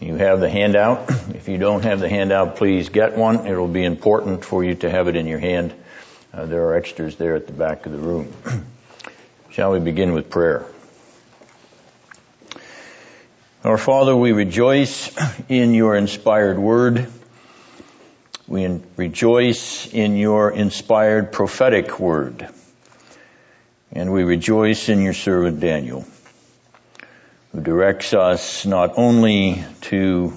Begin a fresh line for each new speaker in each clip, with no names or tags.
You have the handout. If you don't have the handout, please get one. It'll be important for you to have it in your hand. Uh, there are extras there at the back of the room. Shall we begin with prayer? Our Father, we rejoice in your inspired word. We rejoice in your inspired prophetic word. And we rejoice in your servant Daniel who directs us not only to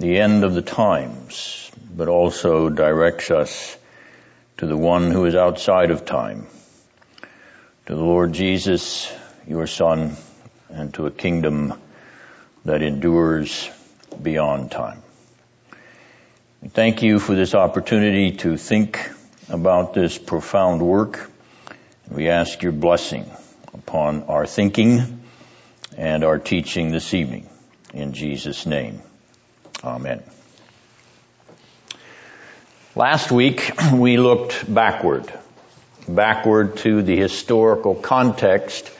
the end of the times, but also directs us to the one who is outside of time, to the Lord Jesus, your Son, and to a kingdom that endures beyond time. We thank you for this opportunity to think about this profound work. We ask your blessing upon our thinking and our teaching this evening. In Jesus' name, Amen. Last week we looked backward, backward to the historical context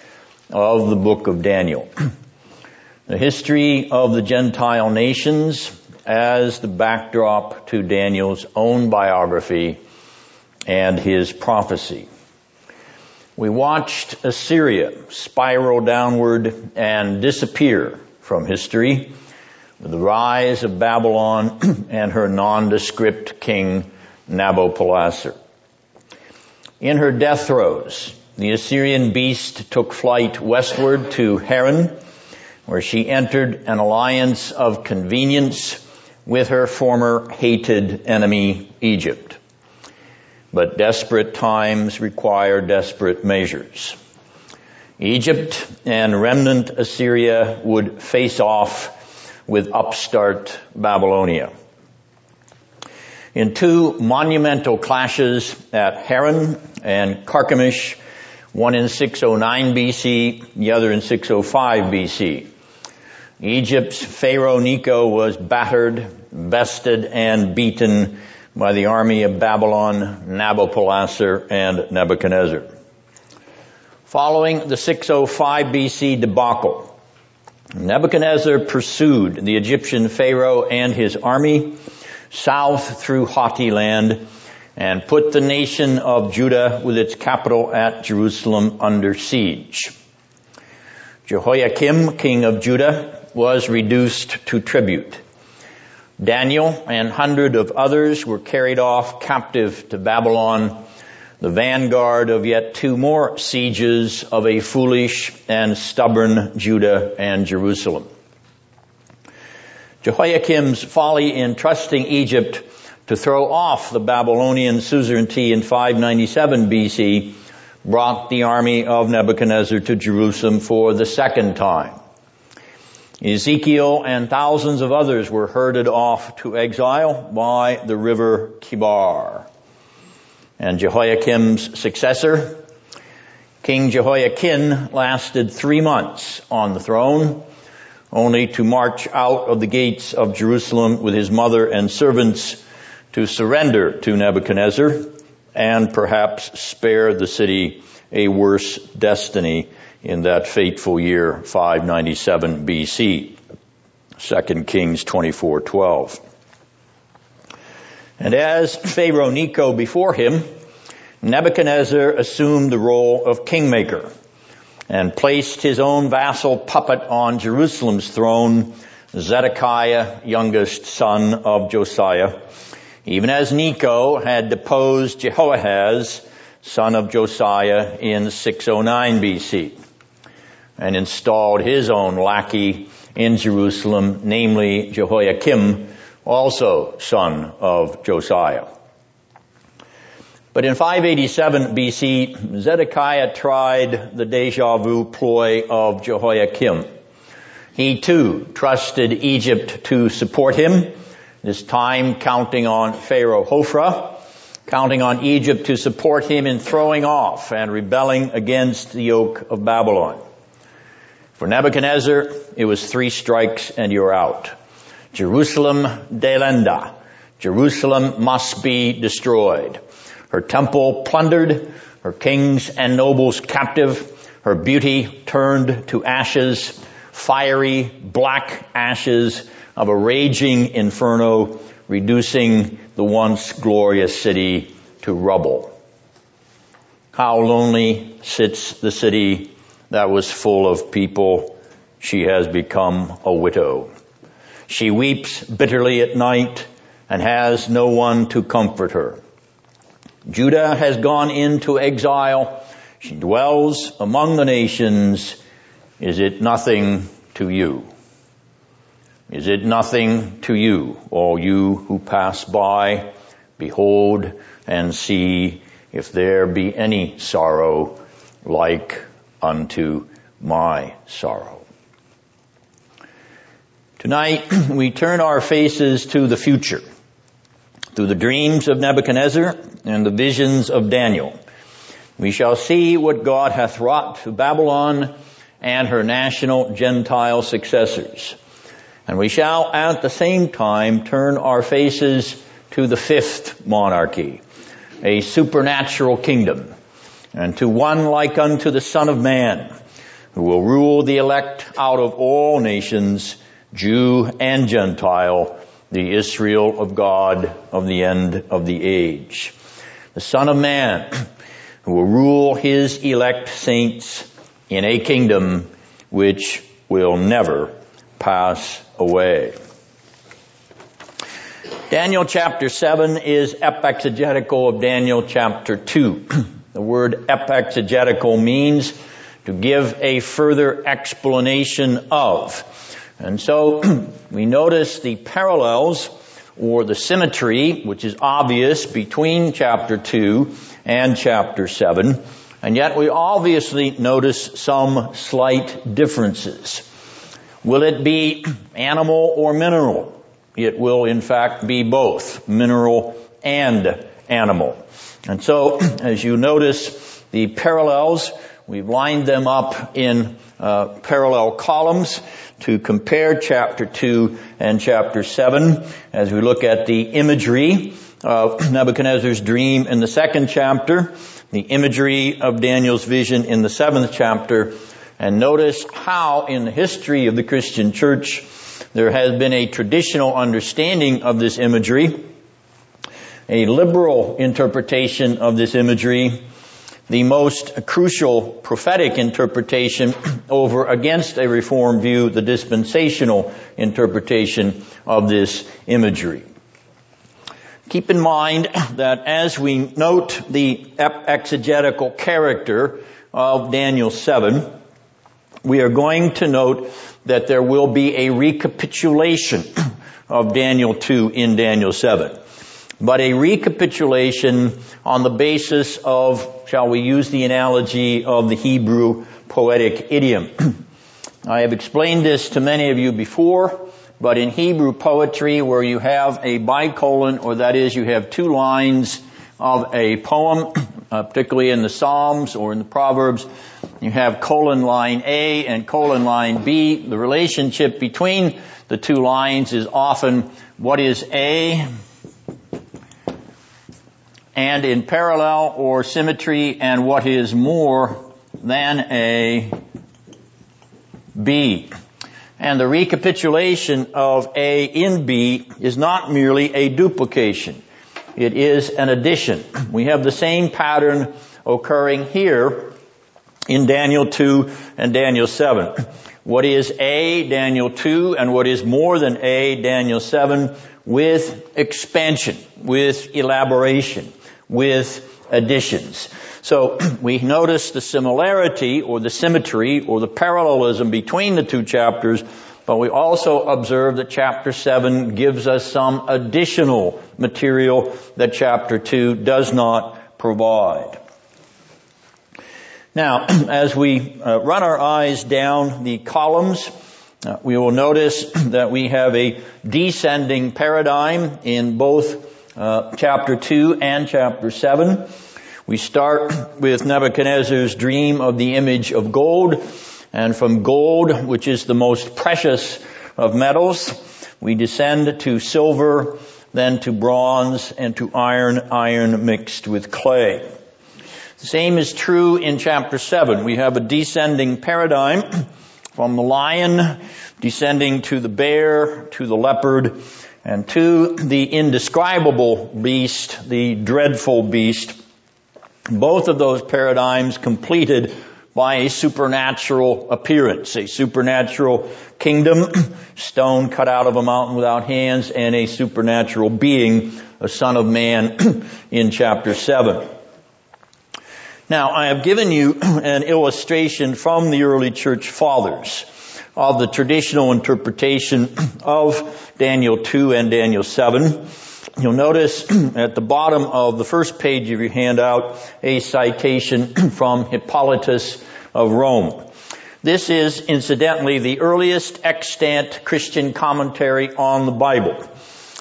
of the book of Daniel. The history of the Gentile nations as the backdrop to Daniel's own biography and his prophecy. We watched Assyria spiral downward and disappear from history with the rise of Babylon and her nondescript king Nabopolassar. In her death throes, the Assyrian beast took flight westward to Haran, where she entered an alliance of convenience with her former hated enemy, Egypt. But desperate times require desperate measures. Egypt and remnant Assyria would face off with upstart Babylonia. In two monumental clashes at Haran and Carchemish, one in 609 BC, the other in 605 BC. Egypt's Pharaoh Necho was battered, bested, and beaten by the army of Babylon, Nabopolassar, and Nebuchadnezzar. Following the 605 BC debacle, Nebuchadnezzar pursued the Egyptian Pharaoh and his army south through Hatti land and put the nation of Judah with its capital at Jerusalem under siege. Jehoiakim, king of Judah, was reduced to tribute. Daniel and hundred of others were carried off captive to Babylon, the vanguard of yet two more sieges of a foolish and stubborn Judah and Jerusalem. Jehoiakim's folly in trusting Egypt to throw off the Babylonian suzerainty in 597 BC brought the army of Nebuchadnezzar to Jerusalem for the second time. Ezekiel and thousands of others were herded off to exile by the river Chebar. And Jehoiakim's successor, King Jehoiachin, lasted three months on the throne, only to march out of the gates of Jerusalem with his mother and servants to surrender to Nebuchadnezzar and perhaps spare the city a worse destiny in that fateful year 597 BC. 2 Kings 24:12. And as Pharaoh Necho before him, Nebuchadnezzar assumed the role of kingmaker and placed his own vassal puppet on Jerusalem's throne, Zedekiah, youngest son of Josiah, even as Necho had deposed Jehoahaz, son of Josiah, in 609 BC and installed his own lackey in Jerusalem, namely Jehoiakim, also son of Josiah. But in 587 BC, Zedekiah tried the deja vu ploy of Jehoiakim. He too trusted Egypt to support him, this time counting on Pharaoh Hophra, counting on Egypt to support him in throwing off and rebelling against the yoke of Babylon. For Nebuchadnezzar, it was three strikes and you're out. Jerusalem delenda. Jerusalem must be destroyed. Her temple plundered, her kings and nobles captive, her beauty turned to ashes, fiery black ashes, of a raging inferno, reducing the once glorious city to rubble. How lonely sits the city that was full of people. She has become a widow. She weeps bitterly at night and has no one to comfort her. Judah has gone into exile. She dwells among the nations. Is it nothing to you? Is it nothing to you, all you who pass by? Behold and see if there be any sorrow like unto my sorrow. Tonight we turn our faces to the future through the dreams of Nebuchadnezzar and the visions of Daniel. We shall see what God hath wrought to Babylon and her national Gentile successors. And we shall at the same time turn our faces to the fifth monarchy, a supernatural kingdom, and to one like unto the Son of Man, who will rule the elect out of all nations, Jew and Gentile, the Israel of God of the end of the age. The Son of Man, who will rule his elect saints in a kingdom which will never pass away. Daniel chapter 7 is epexegetical of Daniel chapter 2. the word epexegetical means to give a further explanation of. And so we notice the parallels or the symmetry, which is obvious between chapter 2 and chapter 7. And yet we obviously notice some slight differences. Will it be animal or mineral? It will in fact be both mineral and animal. And so, as you notice, the parallels, we've lined them up in uh, parallel columns to compare chapter 2 and chapter 7 as we look at the imagery of Nebuchadnezzar's dream in the second chapter, the imagery of Daniel's vision in the seventh chapter, and notice how in the history of the Christian church there has been a traditional understanding of this imagery, a liberal interpretation of this imagery, the most crucial prophetic interpretation over against a reform view, the dispensational interpretation of this imagery. Keep in mind that as we note the exegetical character of Daniel 7, we are going to note that there will be a recapitulation of Daniel 2 in Daniel 7. But a recapitulation on the basis of, shall we use the analogy of the Hebrew poetic idiom. I have explained this to many of you before, but in Hebrew poetry where you have a bicolon, or that is you have two lines of a poem, uh, particularly in the Psalms or in the Proverbs, you have colon line A and colon line B. The relationship between the two lines is often what is A and in parallel or symmetry and what is more than a B. And the recapitulation of A in B is not merely a duplication. It is an addition. We have the same pattern occurring here in Daniel 2 and Daniel 7. What is A, Daniel 2, and what is more than A, Daniel 7, with expansion, with elaboration, with additions. So we notice the similarity or the symmetry or the parallelism between the two chapters, but we also observe that chapter 7 gives us some additional material that chapter 2 does not provide. Now, as we uh, run our eyes down the columns, uh, we will notice that we have a descending paradigm in both uh, chapter 2 and chapter 7. We start with Nebuchadnezzar's dream of the image of gold, and from gold, which is the most precious of metals, we descend to silver, then to bronze, and to iron, iron mixed with clay. The same is true in chapter 7. We have a descending paradigm from the lion descending to the bear, to the leopard, and to the indescribable beast, the dreadful beast. Both of those paradigms completed by a supernatural appearance, a supernatural kingdom, stone cut out of a mountain without hands, and a supernatural being, a son of man in chapter 7. Now, I have given you an illustration from the early church fathers of the traditional interpretation of Daniel 2 and Daniel 7. You'll notice at the bottom of the first page of your handout a citation from Hippolytus of Rome. This is incidentally the earliest extant Christian commentary on the Bible.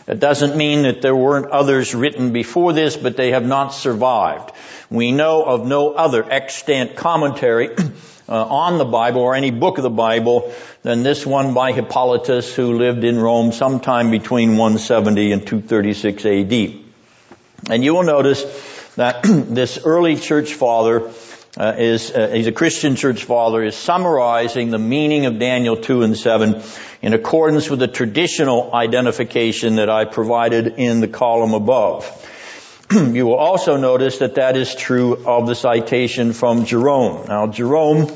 It doesn't mean that there weren't others written before this, but they have not survived. We know of no other extant commentary uh, on the Bible or any book of the Bible than this one by Hippolytus who lived in Rome sometime between 170 and 236 AD. And you will notice that this early church father uh, is uh, he's a Christian church father is summarizing the meaning of Daniel 2 and 7 in accordance with the traditional identification that I provided in the column above. you will also notice that that is true of the citation from Jerome. Now, Jerome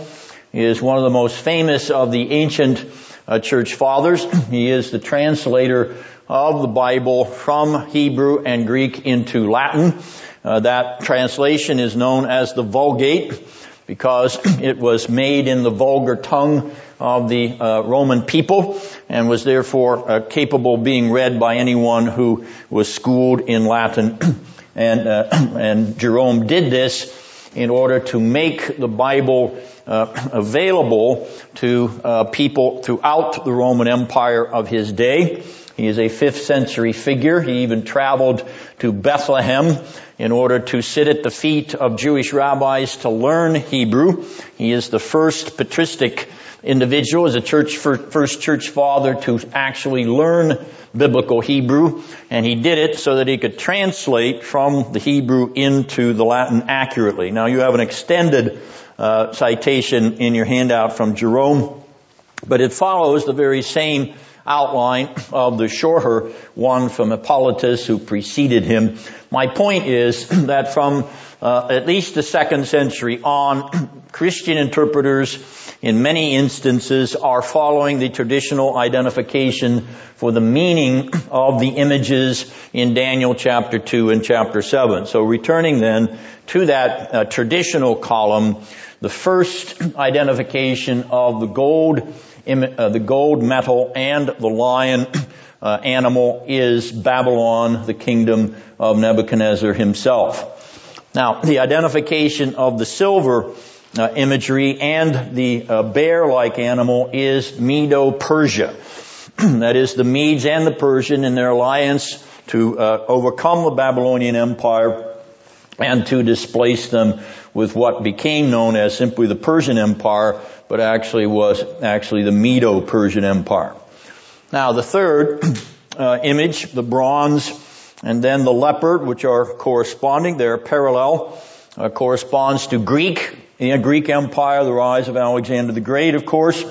is one of the most famous of the ancient uh, church fathers. He is the translator of the Bible from Hebrew and Greek into Latin. Uh, that translation is known as the Vulgate because it was made in the vulgar tongue of the uh, Roman people and was therefore uh, capable of being read by anyone who was schooled in Latin. And uh, and Jerome did this in order to make the Bible uh, available to uh, people throughout the Roman Empire of his day. He is a fifth century figure. He even traveled to Bethlehem in order to sit at the feet of Jewish rabbis to learn Hebrew. He is the first patristic individual, as a church first church father to actually learn biblical Hebrew, and he did it so that he could translate from the Hebrew into the Latin accurately. Now you have an extended uh, citation in your handout from Jerome, but it follows the very same outline of the shorter one from Hippolytus who preceded him. My point is that from uh, at least the second century on, Christian interpreters in many instances are following the traditional identification for the meaning of the images in Daniel chapter 2 and chapter 7. So returning then to that uh, traditional column, the first identification of the gold, uh, the gold metal and the lion uh, animal is Babylon, the kingdom of Nebuchadnezzar himself. Now, the identification of the silver uh, imagery and the uh, bear-like animal is Medo-Persia. that is the Medes and the Persian in their alliance to uh, overcome the Babylonian Empire and to displace them with what became known as simply the Persian Empire, but actually was actually the Medo-Persian Empire. Now the third uh, image, the bronze, and then the leopard, which are corresponding, they're parallel, uh, corresponds to Greek the Greek Empire, the rise of Alexander the Great, of course.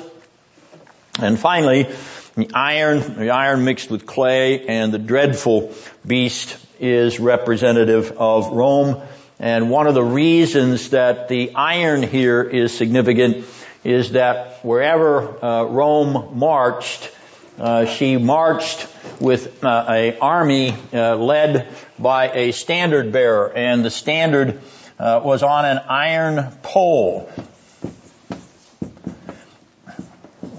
And finally, the iron, the iron mixed with clay and the dreadful beast is representative of Rome. And one of the reasons that the iron here is significant is that wherever uh, Rome marched, uh, she marched with uh, a army uh, led by a standard bearer, and the standard uh, was on an iron pole.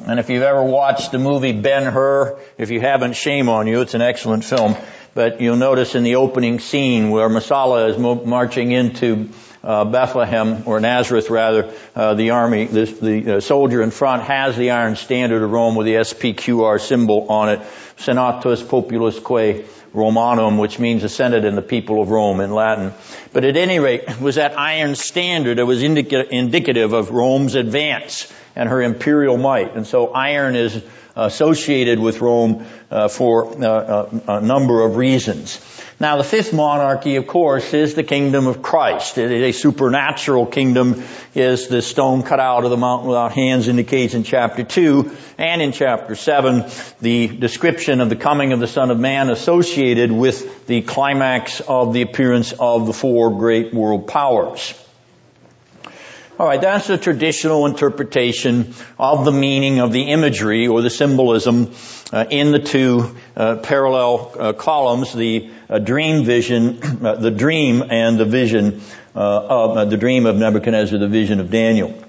And if you've ever watched the movie Ben Hur, if you haven't, shame on you. It's an excellent film. But you'll notice in the opening scene where Messala is mo- marching into uh, Bethlehem or Nazareth rather, uh, the army, the, the uh, soldier in front has the iron standard of Rome with the SPQR symbol on it, Senatus Populus Populusque Romanum, which means the Senate and the people of Rome in Latin. But at any rate, it was that iron standard that was indica- indicative of Rome's advance and her imperial might. And so iron is associated with Rome uh, for uh, uh, a number of reasons. Now the fifth monarchy, of course, is the kingdom of Christ. It is a supernatural kingdom, is the stone cut out of the mountain without hands indicates in chapter 2 and in chapter 7, the description of the coming of the Son of Man associated with the climax of the appearance of the four great world powers. Alright, that's the traditional interpretation of the meaning of the imagery or the symbolism uh, in the two uh, parallel uh, columns, the uh, dream vision, uh, the dream and the vision uh, of the dream of Nebuchadnezzar, the vision of Daniel.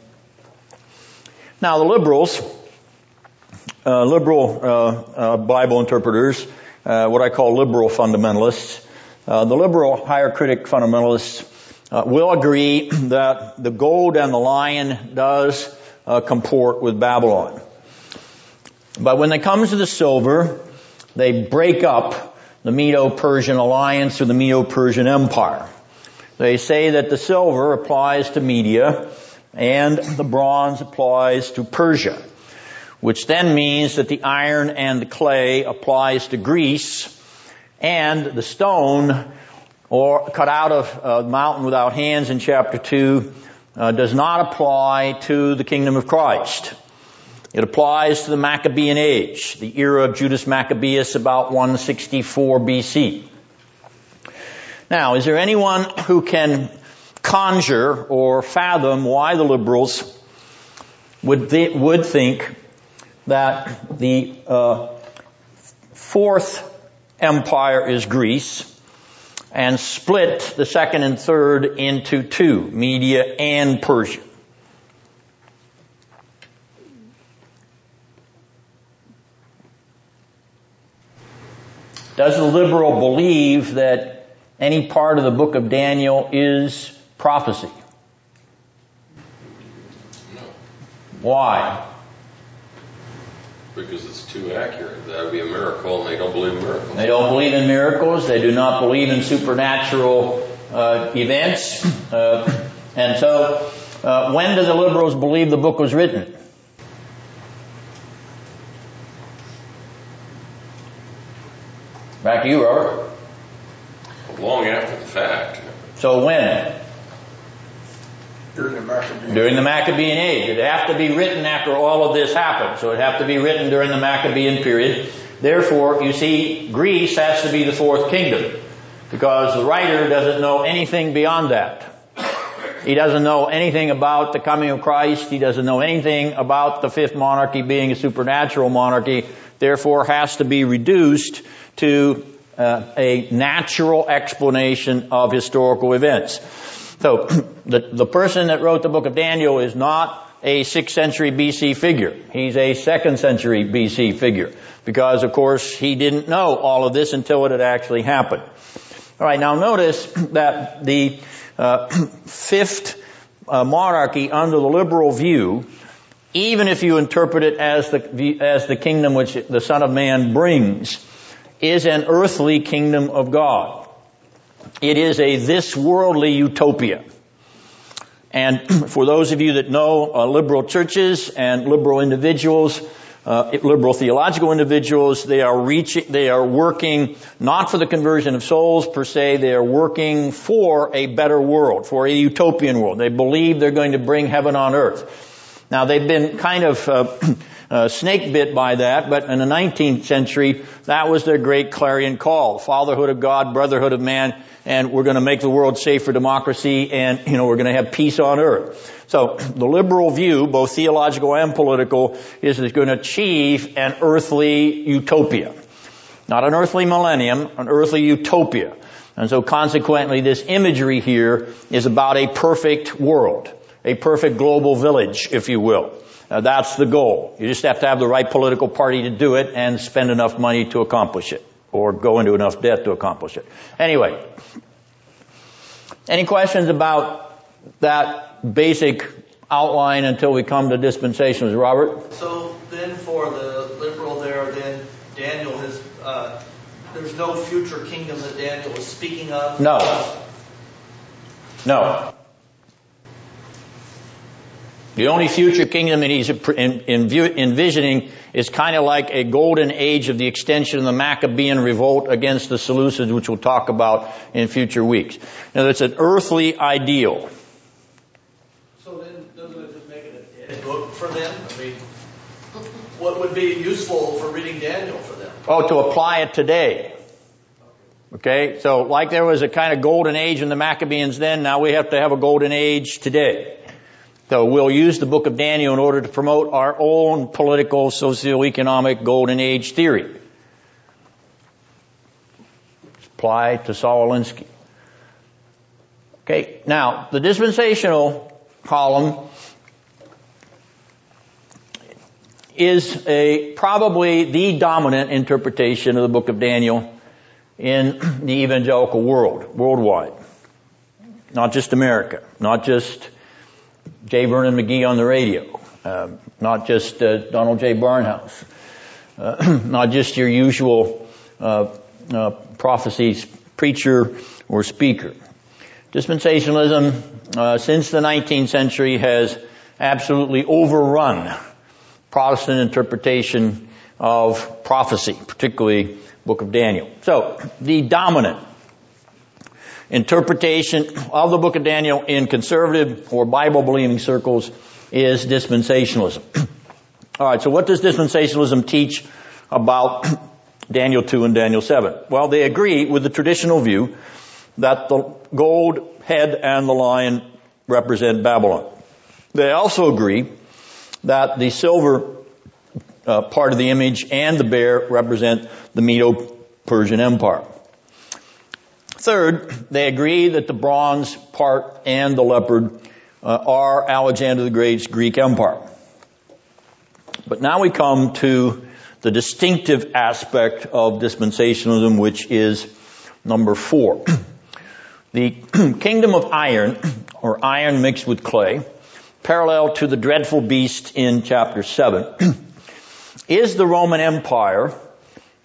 Now the liberals, liberal Bible interpreters, what I call liberal fundamentalists, the liberal higher critic fundamentalists uh, will agree that the gold and the lion does uh, comport with Babylon. But when it comes to the silver, they break up the Medo-Persian alliance or the Medo-Persian empire. They say that the silver applies to Media and the bronze applies to Persia, which then means that the iron and the clay applies to Greece and the stone or cut out of a mountain without hands in chapter 2 uh, does not apply to the kingdom of Christ. It applies to the Maccabean age, the era of Judas Maccabeus about 164 BC. Now, is there anyone who can conjure or fathom why the liberals would, th- would think that the uh, fourth empire is Greece and split the second and third into two, Media and Persia. Does the liberal believe that any part of the book of Daniel is prophecy? Why?
Because it's too accurate. That would be a miracle, and they don't believe in miracles.
They don't believe in miracles. They do not believe in supernatural uh, events. Uh, and so, uh, when do the liberals believe the book was written? Back to you, Robert.
Long after the fact.
So when?
During the Maccabean.
Age. It'd have to be written after all of this happened. So it'd have to be written during the Maccabean period. Therefore, you see, Greece has to be the fourth kingdom. Because the writer doesn't know anything beyond that. He doesn't know anything about the coming of Christ. He doesn't know anything about the fifth monarchy being a supernatural monarchy. Therefore, has to be reduced to uh, a natural explanation of historical events. So the, the person that wrote the book of Daniel is not a 6th century BC figure. He's a 2nd century BC figure. Because of course he didn't know all of this until it had actually happened. Alright, now notice that the uh, fifth uh, monarchy under the liberal view, even if you interpret it as the, as the kingdom which the Son of Man brings, is an earthly kingdom of God. It is a this worldly utopia. And for those of you that know uh, liberal churches and liberal individuals, uh, liberal theological individuals, they are reaching, they are working not for the conversion of souls per se, they are working for a better world, for a utopian world. They believe they're going to bring heaven on earth. Now they've been kind of uh, uh, snake bit by that, but in the 19th century, that was their great clarion call. Fatherhood of God, brotherhood of man, and we're going to make the world safe for democracy and, you know, we're going to have peace on earth. So the liberal view, both theological and political, is it's going to achieve an earthly utopia. Not an earthly millennium, an earthly utopia. And so consequently this imagery here is about a perfect world. A perfect global village, if you will. Uh, that's the goal. You just have to have the right political party to do it and spend enough money to accomplish it or go into enough debt to accomplish it. Anyway, any questions about that basic outline until we come to dispensations, Robert?
So then for the liberal there, then Daniel is, uh, there's no future kingdom that Daniel is speaking of?
No. No. The only future kingdom that he's envisioning is kind of like a golden age of the extension of the Maccabean revolt against the Seleucids, which we'll talk about in future weeks. Now, it's an earthly ideal.
So then, doesn't it just make it a dead book for them? I mean, what would be useful for reading Daniel for them?
Oh, to apply it today. Okay, so like there was a kind of golden age in the Maccabeans then, now we have to have a golden age today. So we'll use the book of Daniel in order to promote our own political, socio-economic golden age theory. Apply to Saul Alinsky. Okay, now the dispensational column is a probably the dominant interpretation of the book of Daniel in the evangelical world, worldwide. Not just America, not just J. Vernon McGee on the radio, uh, not just uh, Donald G. Barnhouse, uh, not just your usual uh, uh, prophecies preacher or speaker. Dispensationalism uh, since the 19th century has absolutely overrun Protestant interpretation of prophecy, particularly Book of Daniel. So, the dominant interpretation of the book of Daniel in conservative or Bible believing circles is dispensationalism. Alright, so what does dispensationalism teach about Daniel 2 and Daniel 7? Well, they agree with the traditional view that the gold head and the lion represent Babylon. They also agree that the silver uh, part of the image and the bear represent the Medo-Persian Empire. Third, they agree that the bronze part and the leopard uh, are Alexander the Great's Greek Empire. But now we come to the distinctive aspect of dispensationalism, which is number four. The kingdom of iron, or iron mixed with clay, parallel to the dreadful beast in chapter 7, is the Roman Empire,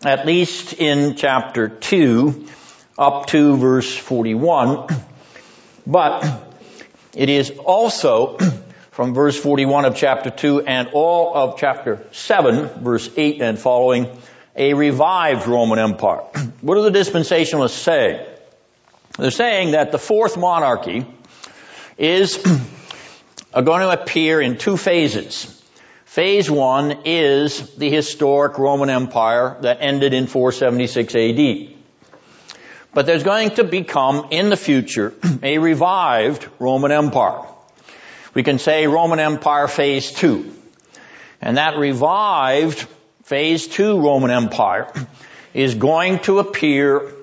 at least in chapter 2, up to verse 41. But it is also from verse 41 of chapter 2 and all of chapter 7, verse 8 and following, a revived Roman Empire. What do the dispensationalists say? They're saying that the fourth monarchy is going to appear in two phases. Phase one is the historic Roman Empire that ended in 476 AD. But there's going to become in the future a revived Roman Empire. We can say Roman Empire phase two. And that revived phase two Roman Empire is going to appear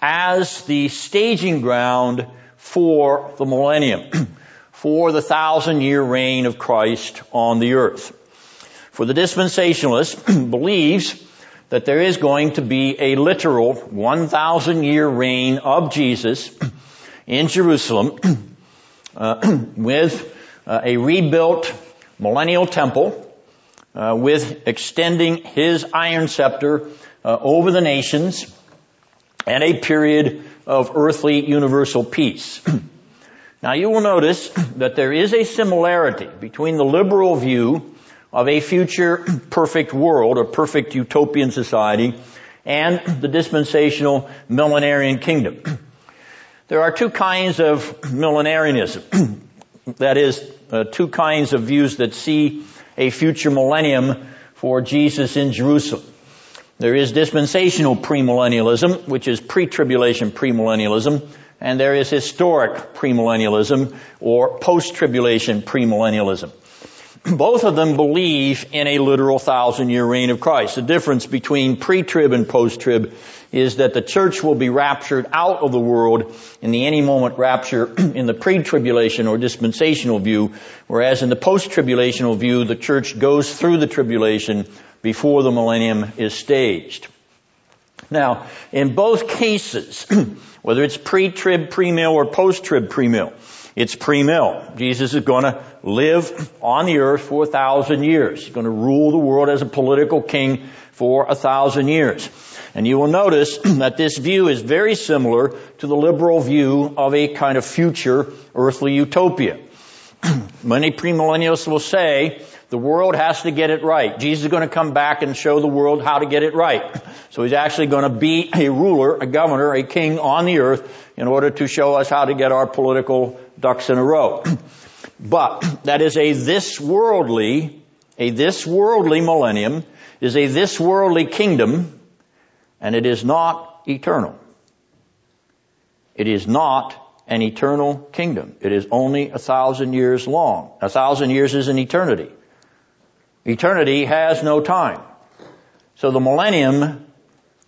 as the staging ground for the millennium, for the thousand year reign of Christ on the earth for the dispensationalist believes that there is going to be a literal 1,000 year reign of Jesus in Jerusalem uh, with uh, a rebuilt millennial temple uh, with extending his iron scepter uh, over the nations and a period of earthly universal peace. now you will notice that there is a similarity between the liberal view of a future perfect world, a perfect utopian society, and the dispensational millenarian kingdom. There are two kinds of millenarianism. that is, uh, two kinds of views that see a future millennium for Jesus in Jerusalem. There is dispensational premillennialism, which is pre-tribulation premillennialism, and there is historic premillennialism or post-tribulation premillennialism both of them believe in a literal thousand year reign of Christ. The difference between pre-trib and post-trib is that the church will be raptured out of the world in the any moment rapture in the pre-tribulation or dispensational view, whereas in the post-tribulational view, the church goes through the tribulation before the millennium is staged. Now, in both cases, whether it's pre-trib pre-mill or post-trib pre-mill, it's pre-mill. Jesus is going to live on the earth for a thousand years. He's going to rule the world as a political king for a thousand years. And you will notice that this view is very similar to the liberal view of a kind of future earthly utopia. Many premillennialists will say the world has to get it right. Jesus is going to come back and show the world how to get it right. So he's actually going to be a ruler, a governor, a king on the earth in order to show us how to get our political ducks in a row. But that is a this worldly, a this worldly millennium, is a this worldly kingdom, and it is not eternal. It is not an eternal kingdom. It is only a thousand years long. A thousand years is an eternity. Eternity has no time. So the millennium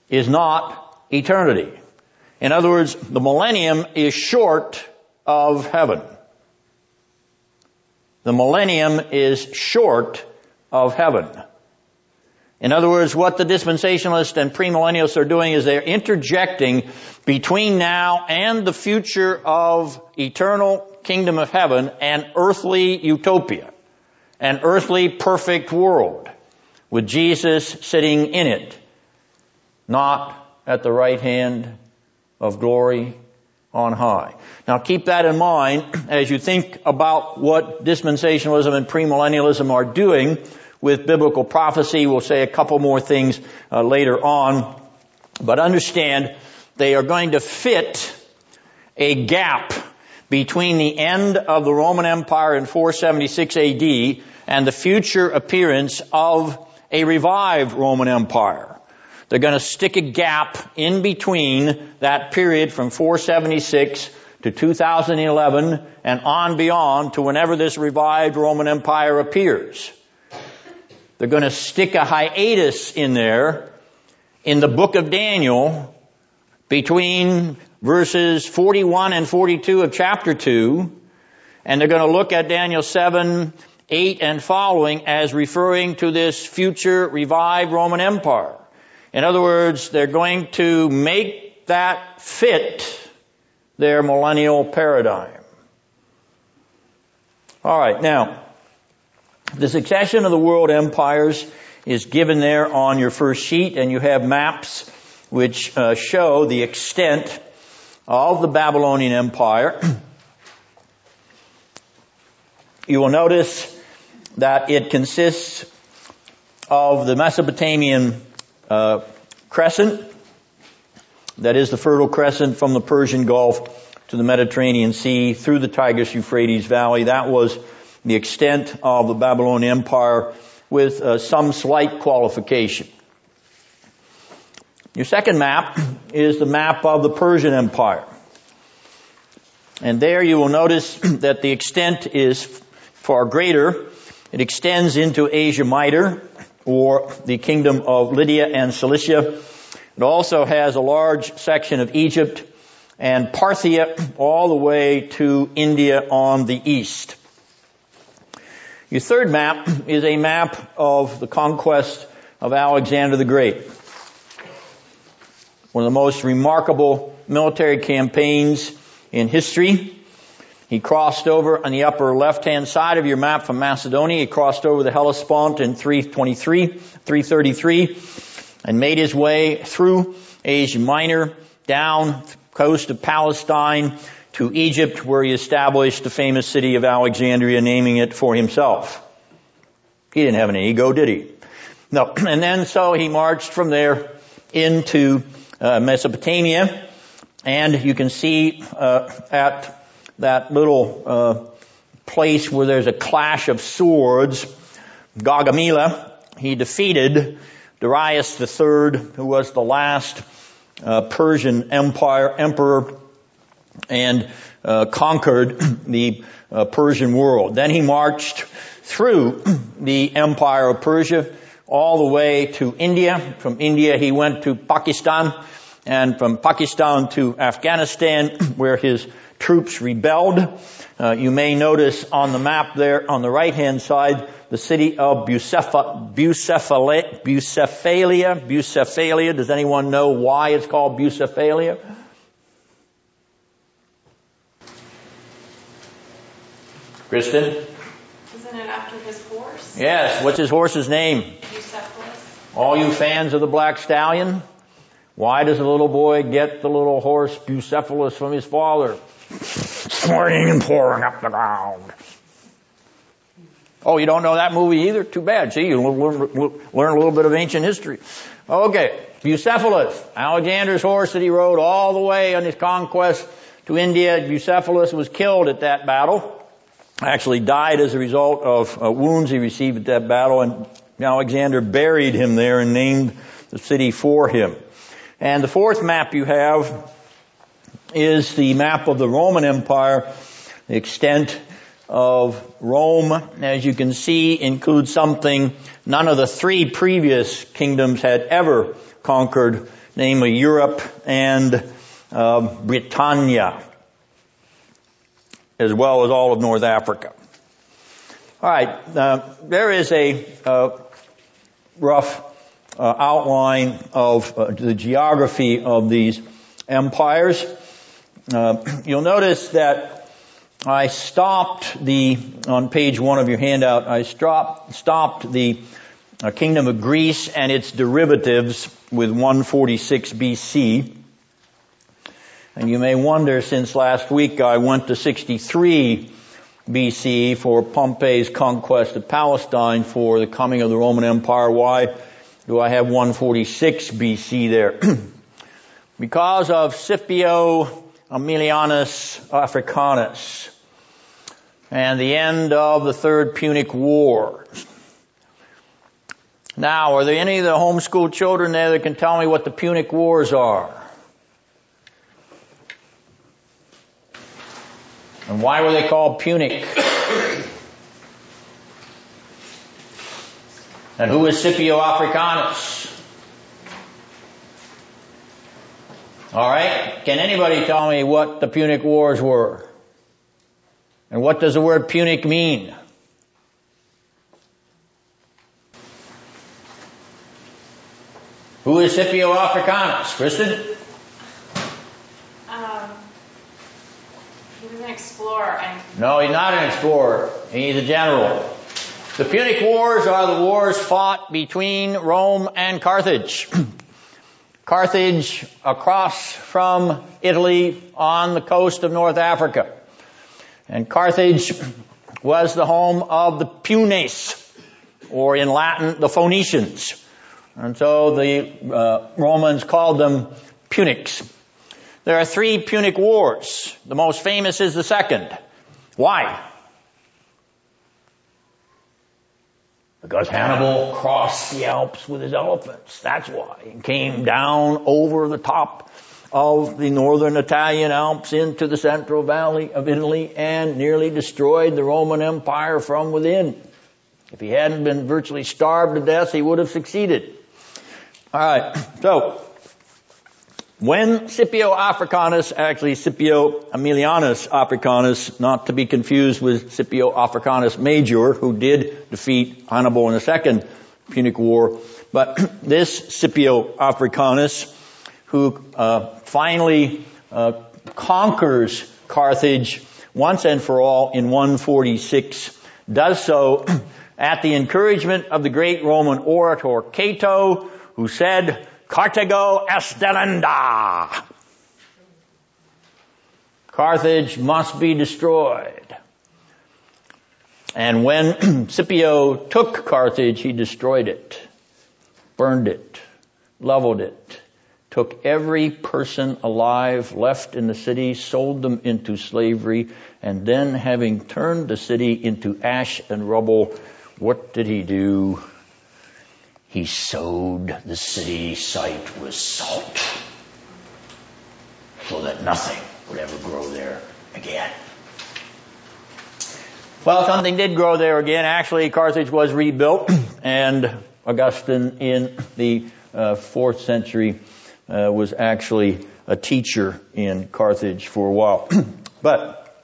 is not eternity. In other words, the millennium is short of heaven. The millennium is short of heaven. In other words, what the dispensationalists and premillennialists are doing is they're interjecting between now and the future of eternal kingdom of heaven and earthly utopia, an earthly perfect world with Jesus sitting in it, not at the right hand of glory on high. Now keep that in mind as you think about what dispensationalism and premillennialism are doing with biblical prophecy. We'll say a couple more things uh, later on. But understand they are going to fit a gap between the end of the Roman Empire in 476 AD and the future appearance of a revived Roman Empire. They're going to stick a gap in between that period from 476 to 2011 and on beyond to whenever this revived Roman Empire appears. They're going to stick a hiatus in there in the book of Daniel between verses 41 and 42 of chapter 2, and they're going to look at Daniel 7, 8 and following as referring to this future revived Roman Empire. In other words, they're going to make that fit their millennial paradigm. Alright, now, the succession of the world empires is given there on your first sheet, and you have maps which uh, show the extent of the Babylonian Empire. you will notice that it consists of the Mesopotamian uh, crescent, that is the Fertile Crescent from the Persian Gulf to the Mediterranean Sea through the Tigris Euphrates Valley. That was the extent of the Babylonian Empire with uh, some slight qualification. Your second map is the map of the Persian Empire. And there you will notice that the extent is far greater. It extends into Asia Minor, or the kingdom of Lydia and Cilicia. It also has a large section of Egypt and Parthia all the way to India on the east. Your third map is a map of the conquest of Alexander the Great. One of the most remarkable military campaigns in history. He crossed over on the upper left-hand side of your map from Macedonia. He crossed over the Hellespont in 323, 333, and made his way through Asia Minor, down the coast of Palestine, to Egypt where he established the famous city of Alexandria, naming it for himself. He didn't have any ego, did he? No. And then so he marched from there into uh, Mesopotamia, and you can see uh, at that little uh, place where there's a clash of swords, Gaugamela, he defeated Darius III, who was the last uh, Persian empire emperor and uh, conquered the uh, Persian world. Then he marched through the empire of Persia all the way to India. From India he went to Pakistan and from Pakistan to Afghanistan where his troops rebelled. Uh, you may notice on the map there on the right hand side the city of Bucepha, Bucephalia, Bucephalia, Bucephalia. Does anyone know why it's called Bucephalia? Kristen?
Isn't it after his horse?
Yes. What's his horse's name?
Bucephalus.
All you fans of the Black Stallion? Why does the little boy get the little horse Bucephalus from his father? Swinging and pouring up the ground. Oh, you don't know that movie either? Too bad. See, you learn, a little bit of ancient history. Okay. Bucephalus, Alexander's horse that he rode all the way on his conquest to India. Bucephalus was killed at that battle. Actually died as a result of uh, wounds he received at that battle and Alexander buried him there and named the city for him. And the fourth map you have is the map of the Roman Empire, the extent of Rome, as you can see, includes something none of the three previous kingdoms had ever conquered, namely Europe and uh, Britannia, as well as all of North Africa. All right, uh, there is a uh, rough uh, outline of uh, the geography of these empires. Uh, you'll notice that I stopped the, on page one of your handout, I stopped, stopped the uh, kingdom of Greece and its derivatives with 146 BC. And you may wonder, since last week I went to 63 BC for Pompey's conquest of Palestine for the coming of the Roman Empire, why do I have 146 BC there? because of Scipio Aemilianus Africanus and the end of the Third Punic War. Now, are there any of the homeschool children there that can tell me what the Punic Wars are? And why were they called Punic? and who is Scipio Africanus? All right. Can anybody tell me what the Punic Wars were? And what does the word Punic mean? Who is Scipio Africanus? Kristen?
Um, he was an explorer. And
No, he's not an explorer. He's a general. The Punic Wars are the wars fought between Rome and Carthage. Carthage across from Italy on the coast of North Africa. And Carthage was the home of the Punes, or in Latin, the Phoenicians. And so the uh, Romans called them Punics. There are three Punic Wars. The most famous is the second. Why? Because Hannibal crossed the Alps with his elephants. That's why. He came down over the top of the northern Italian Alps into the central valley of Italy and nearly destroyed the Roman Empire from within. If he hadn't been virtually starved to death, he would have succeeded. Alright, so, when Scipio Africanus, actually Scipio Aemilianus Africanus, not to be confused with Scipio Africanus Major, who did defeat Hannibal in the Second Punic War, but this Scipio Africanus, who uh, finally uh, conquers Carthage once and for all in 146, does so at the encouragement of the great Roman orator Cato, who said, Carthago est delenda. Carthage must be destroyed. And when Scipio took Carthage, he destroyed it, burned it, leveled it, took every person alive left in the city, sold them into slavery, and then having turned the city into ash and rubble, what did he do? He sowed the city site with salt so that nothing would ever grow there again. Well, something did grow there again. Actually, Carthage was rebuilt, and Augustine in the uh, fourth century uh, was actually a teacher in Carthage for a while. but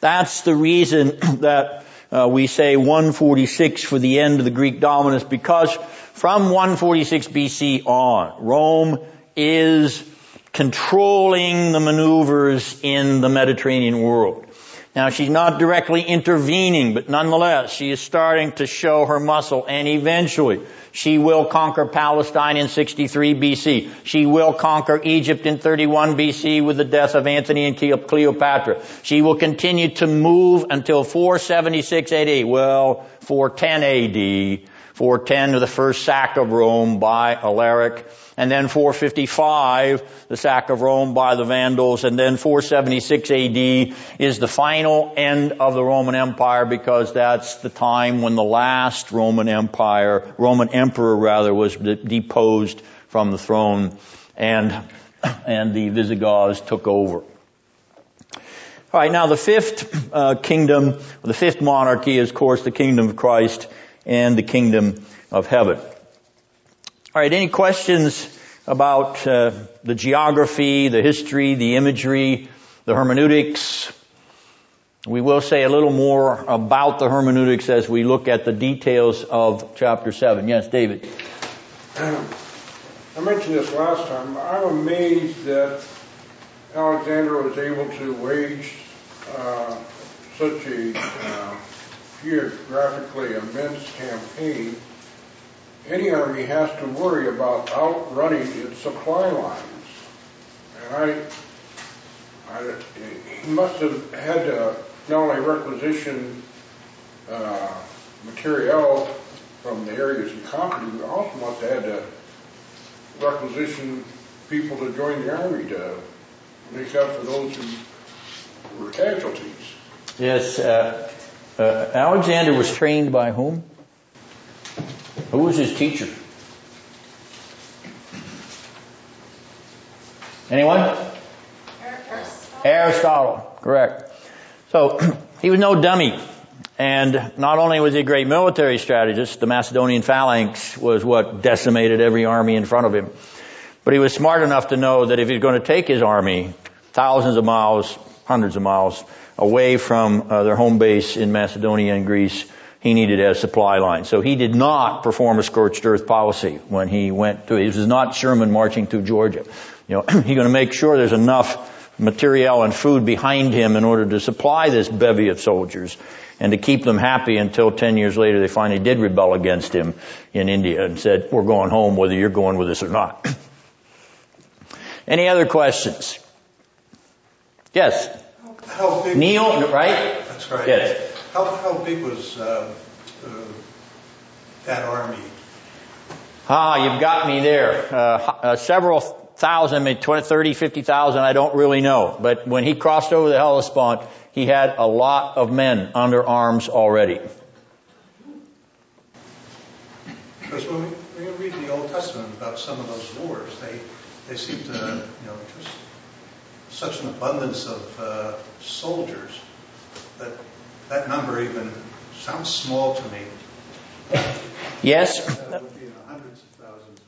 that's the reason that uh, we say 146 for the end of the Greek dominance because from 146 BC on, Rome is controlling the maneuvers in the Mediterranean world. Now she's not directly intervening, but nonetheless, she is starting to show her muscle and eventually she will conquer Palestine in 63 BC. She will conquer Egypt in 31 BC with the death of Antony and Cleopatra. She will continue to move until 476 AD. Well, 410 AD 410 to the first sack of Rome by Alaric, and then 455, the sack of Rome by the Vandals, and then 476 AD is the final end of the Roman Empire because that's the time when the last Roman Empire, Roman emperor rather, was deposed from the throne and, and the Visigoths took over. All right, now the fifth uh, kingdom, the fifth monarchy is, of course, the kingdom of Christ and the kingdom of heaven. All right, any questions about uh, the geography, the history, the imagery, the hermeneutics? We will say a little more about the hermeneutics as we look at the details of chapter 7. Yes, David.
I mentioned this last time. I'm amazed that Alexander was able to wage uh, such a uh, geographically immense campaign, any army has to worry about outrunning its supply lines. And I, I he must have had to not only requisition uh, from the areas he conquered, but also must have had to requisition people to join the army to make up for those who were casualties.
Yes, uh, uh, Alexander was trained by whom? Who was his teacher? Anyone?
Aristotle.
Aristotle, correct. So he was no dummy. And not only was he a great military strategist, the Macedonian phalanx was what decimated every army in front of him. But he was smart enough to know that if he's going to take his army thousands of miles, hundreds of miles, away from uh, their home base in Macedonia and Greece, he needed a supply line. So he did not perform a scorched earth policy when he went to, this is not Sherman marching through Georgia. You know, he's going to make sure there's enough material and food behind him in order to supply this bevy of soldiers and to keep them happy until 10 years later they finally did rebel against him in India and said, we're going home whether you're going with us or not. Any other questions? Yes. Neil, right?
That's right.
Yes.
How, how big was uh, uh, that army?
Ah, you've got me there. Uh, uh, several thousand, maybe 20, 30, 50,000, I don't really know. But when he crossed over the Hellespont, he had a lot of men under arms already.
Because when we, when we read the Old Testament about some of those wars, they, they seem to, you know, just such an abundance of uh, soldiers that that number even sounds small to me.
Yes.
That would be in the hundreds of thousands.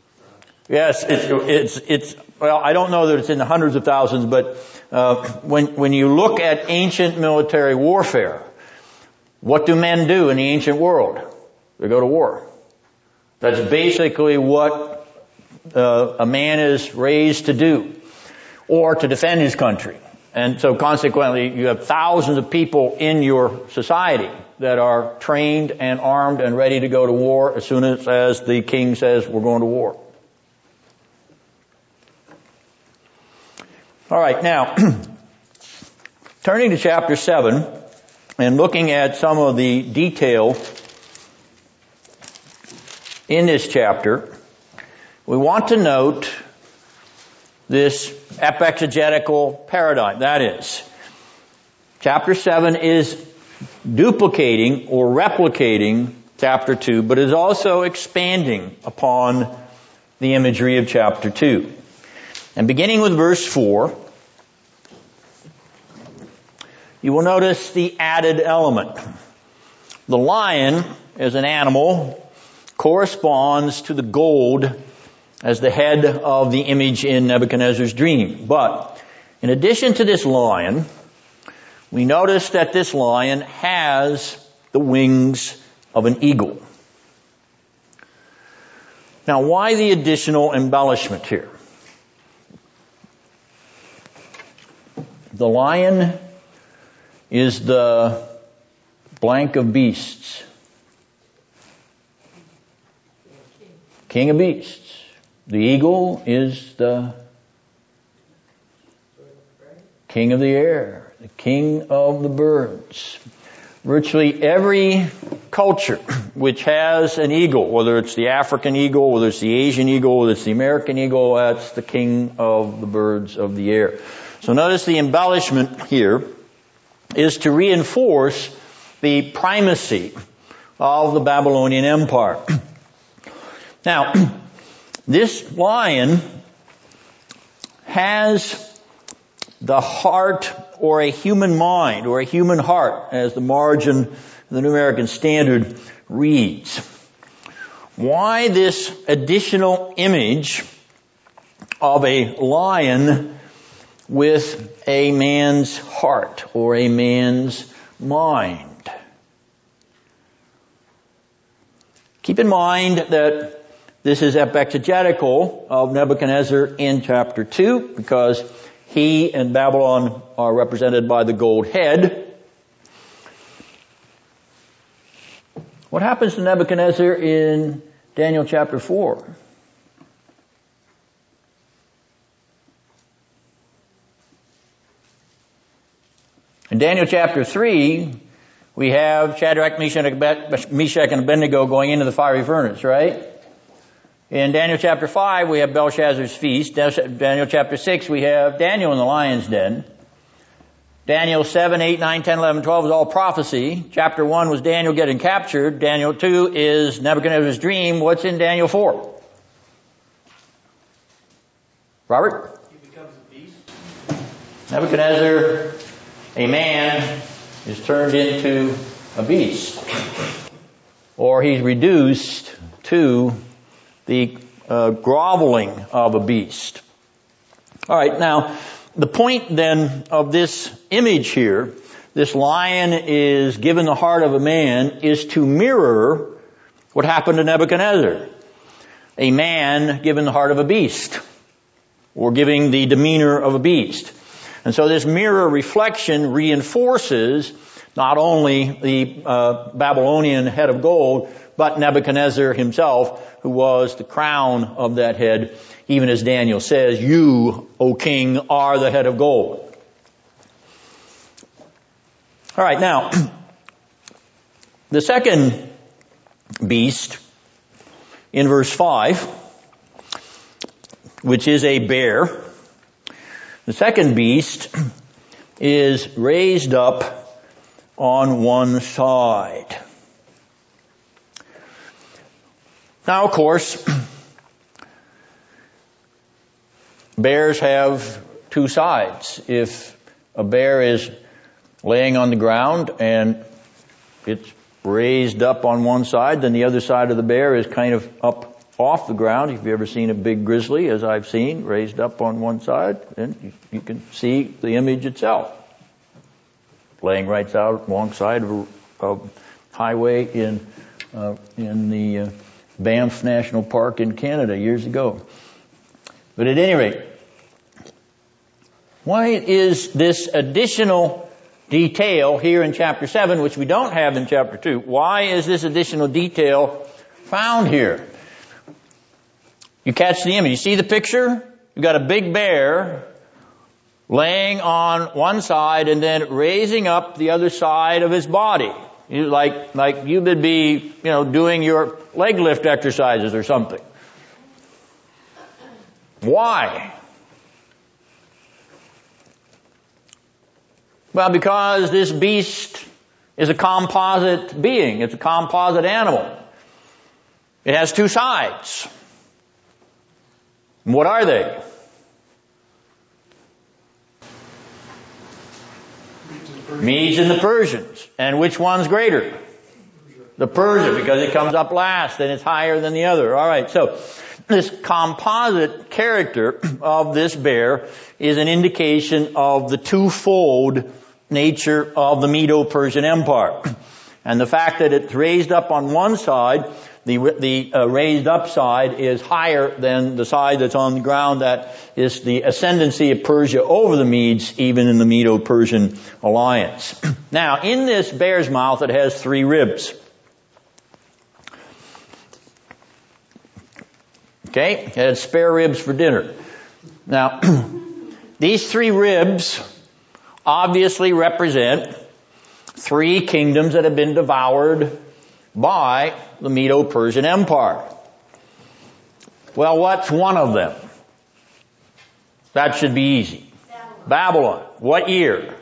Yes, it's, it's, it's, well, I don't know that it's in the hundreds of thousands, but uh, when, when you look at ancient military warfare, what do men do in the ancient world? They go to war. That's basically what uh, a man is raised to do or to defend his country. And so consequently, you have thousands of people in your society that are trained and armed and ready to go to war as soon as, as the king says we're going to war. All right, now, turning to chapter 7 and looking at some of the detail in this chapter, we want to note this epexegetical paradigm. That is, chapter 7 is duplicating or replicating chapter 2, but is also expanding upon the imagery of chapter 2. And beginning with verse 4, you will notice the added element. The lion as an animal corresponds to the gold as the head of the image in Nebuchadnezzar's dream. But in addition to this lion, we notice that this lion has the wings of an eagle. Now why the additional embellishment here? The lion is the blank of beasts? King of beasts. The eagle is the king of the air, the king of the birds. Virtually every culture which has an eagle, whether it's the African eagle, whether it's the Asian eagle, whether it's the American eagle, that's the king of the birds of the air. So notice the embellishment here is to reinforce the primacy of the Babylonian Empire. Now, this lion has the heart or a human mind or a human heart as the margin of the New American Standard reads. Why this additional image of a lion with a man's heart or a man's mind? Keep in mind that this is epexegetical of Nebuchadnezzar in chapter 2 because he and Babylon are represented by the gold head. What happens to Nebuchadnezzar in Daniel chapter 4? In Daniel chapter 3, we have Shadrach, Meshach, and Abednego going into the fiery furnace, right? In Daniel chapter 5, we have Belshazzar's feast. Daniel chapter 6, we have Daniel in the lion's den. Daniel 7, 8, 9, 10, 11, 12 is all prophecy. Chapter 1 was Daniel getting captured. Daniel 2 is Nebuchadnezzar's dream. What's in Daniel 4? Robert?
He becomes a beast.
Nebuchadnezzar, a man, is turned into a beast. Or he's reduced to the uh, groveling of a beast. All right, now the point then of this image here, this lion is given the heart of a man, is to mirror what happened to Nebuchadnezzar. A man given the heart of a beast, or giving the demeanor of a beast. And so this mirror reflection reinforces not only the uh, Babylonian head of gold, but Nebuchadnezzar himself, who was the crown of that head, even as Daniel says, you, O king, are the head of gold. All right, now, the second beast in verse 5, which is a bear, the second beast is raised up on one side. Now, of course, bears have two sides. If a bear is laying on the ground and it's raised up on one side, then the other side of the bear is kind of up off the ground. If you've ever seen a big grizzly, as I've seen, raised up on one side, then you, you can see the image itself. Laying right out alongside of a, highway in, uh, in the uh, Banff National Park in Canada years ago. But at any rate, why is this additional detail here in chapter 7, which we don't have in chapter 2, why is this additional detail found here? You catch the image. You see the picture? You've got a big bear laying on one side and then raising up the other side of his body. You like, like you would be, you know, doing your leg lift exercises or something. Why? Well, because this beast is a composite being. It's a composite animal. It has two sides. what are they? Medes and the Persians. And which one's greater? The Persian, because it comes up last and it's higher than the other. Alright, so this composite character of this bear is an indication of the twofold nature of the Medo-Persian Empire. And the fact that it's raised up on one side the, the uh, raised up side is higher than the side that's on the ground. That is the ascendancy of Persia over the Medes, even in the Medo-Persian alliance. now, in this bear's mouth, it has three ribs. Okay, it had spare ribs for dinner. Now, these three ribs obviously represent three kingdoms that have been devoured by the Medo-Persian Empire. Well, what's one of them? That should be easy.
Babylon.
Babylon. What year?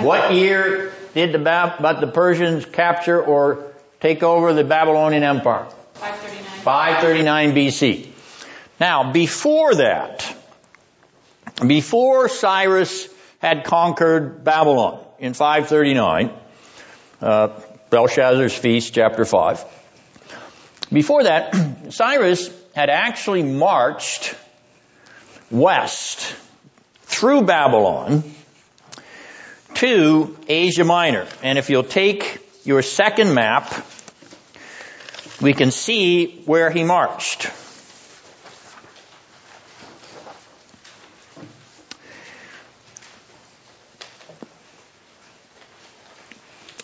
What year did the, Bab- but the Persians capture or take over the Babylonian Empire?
539.
539 BC. Now, before that, before Cyrus had conquered Babylon in 539, uh, Belshazzar's feast, chapter 5. Before that, Cyrus had actually marched west through Babylon to Asia Minor. And if you'll take your second map, we can see where he marched.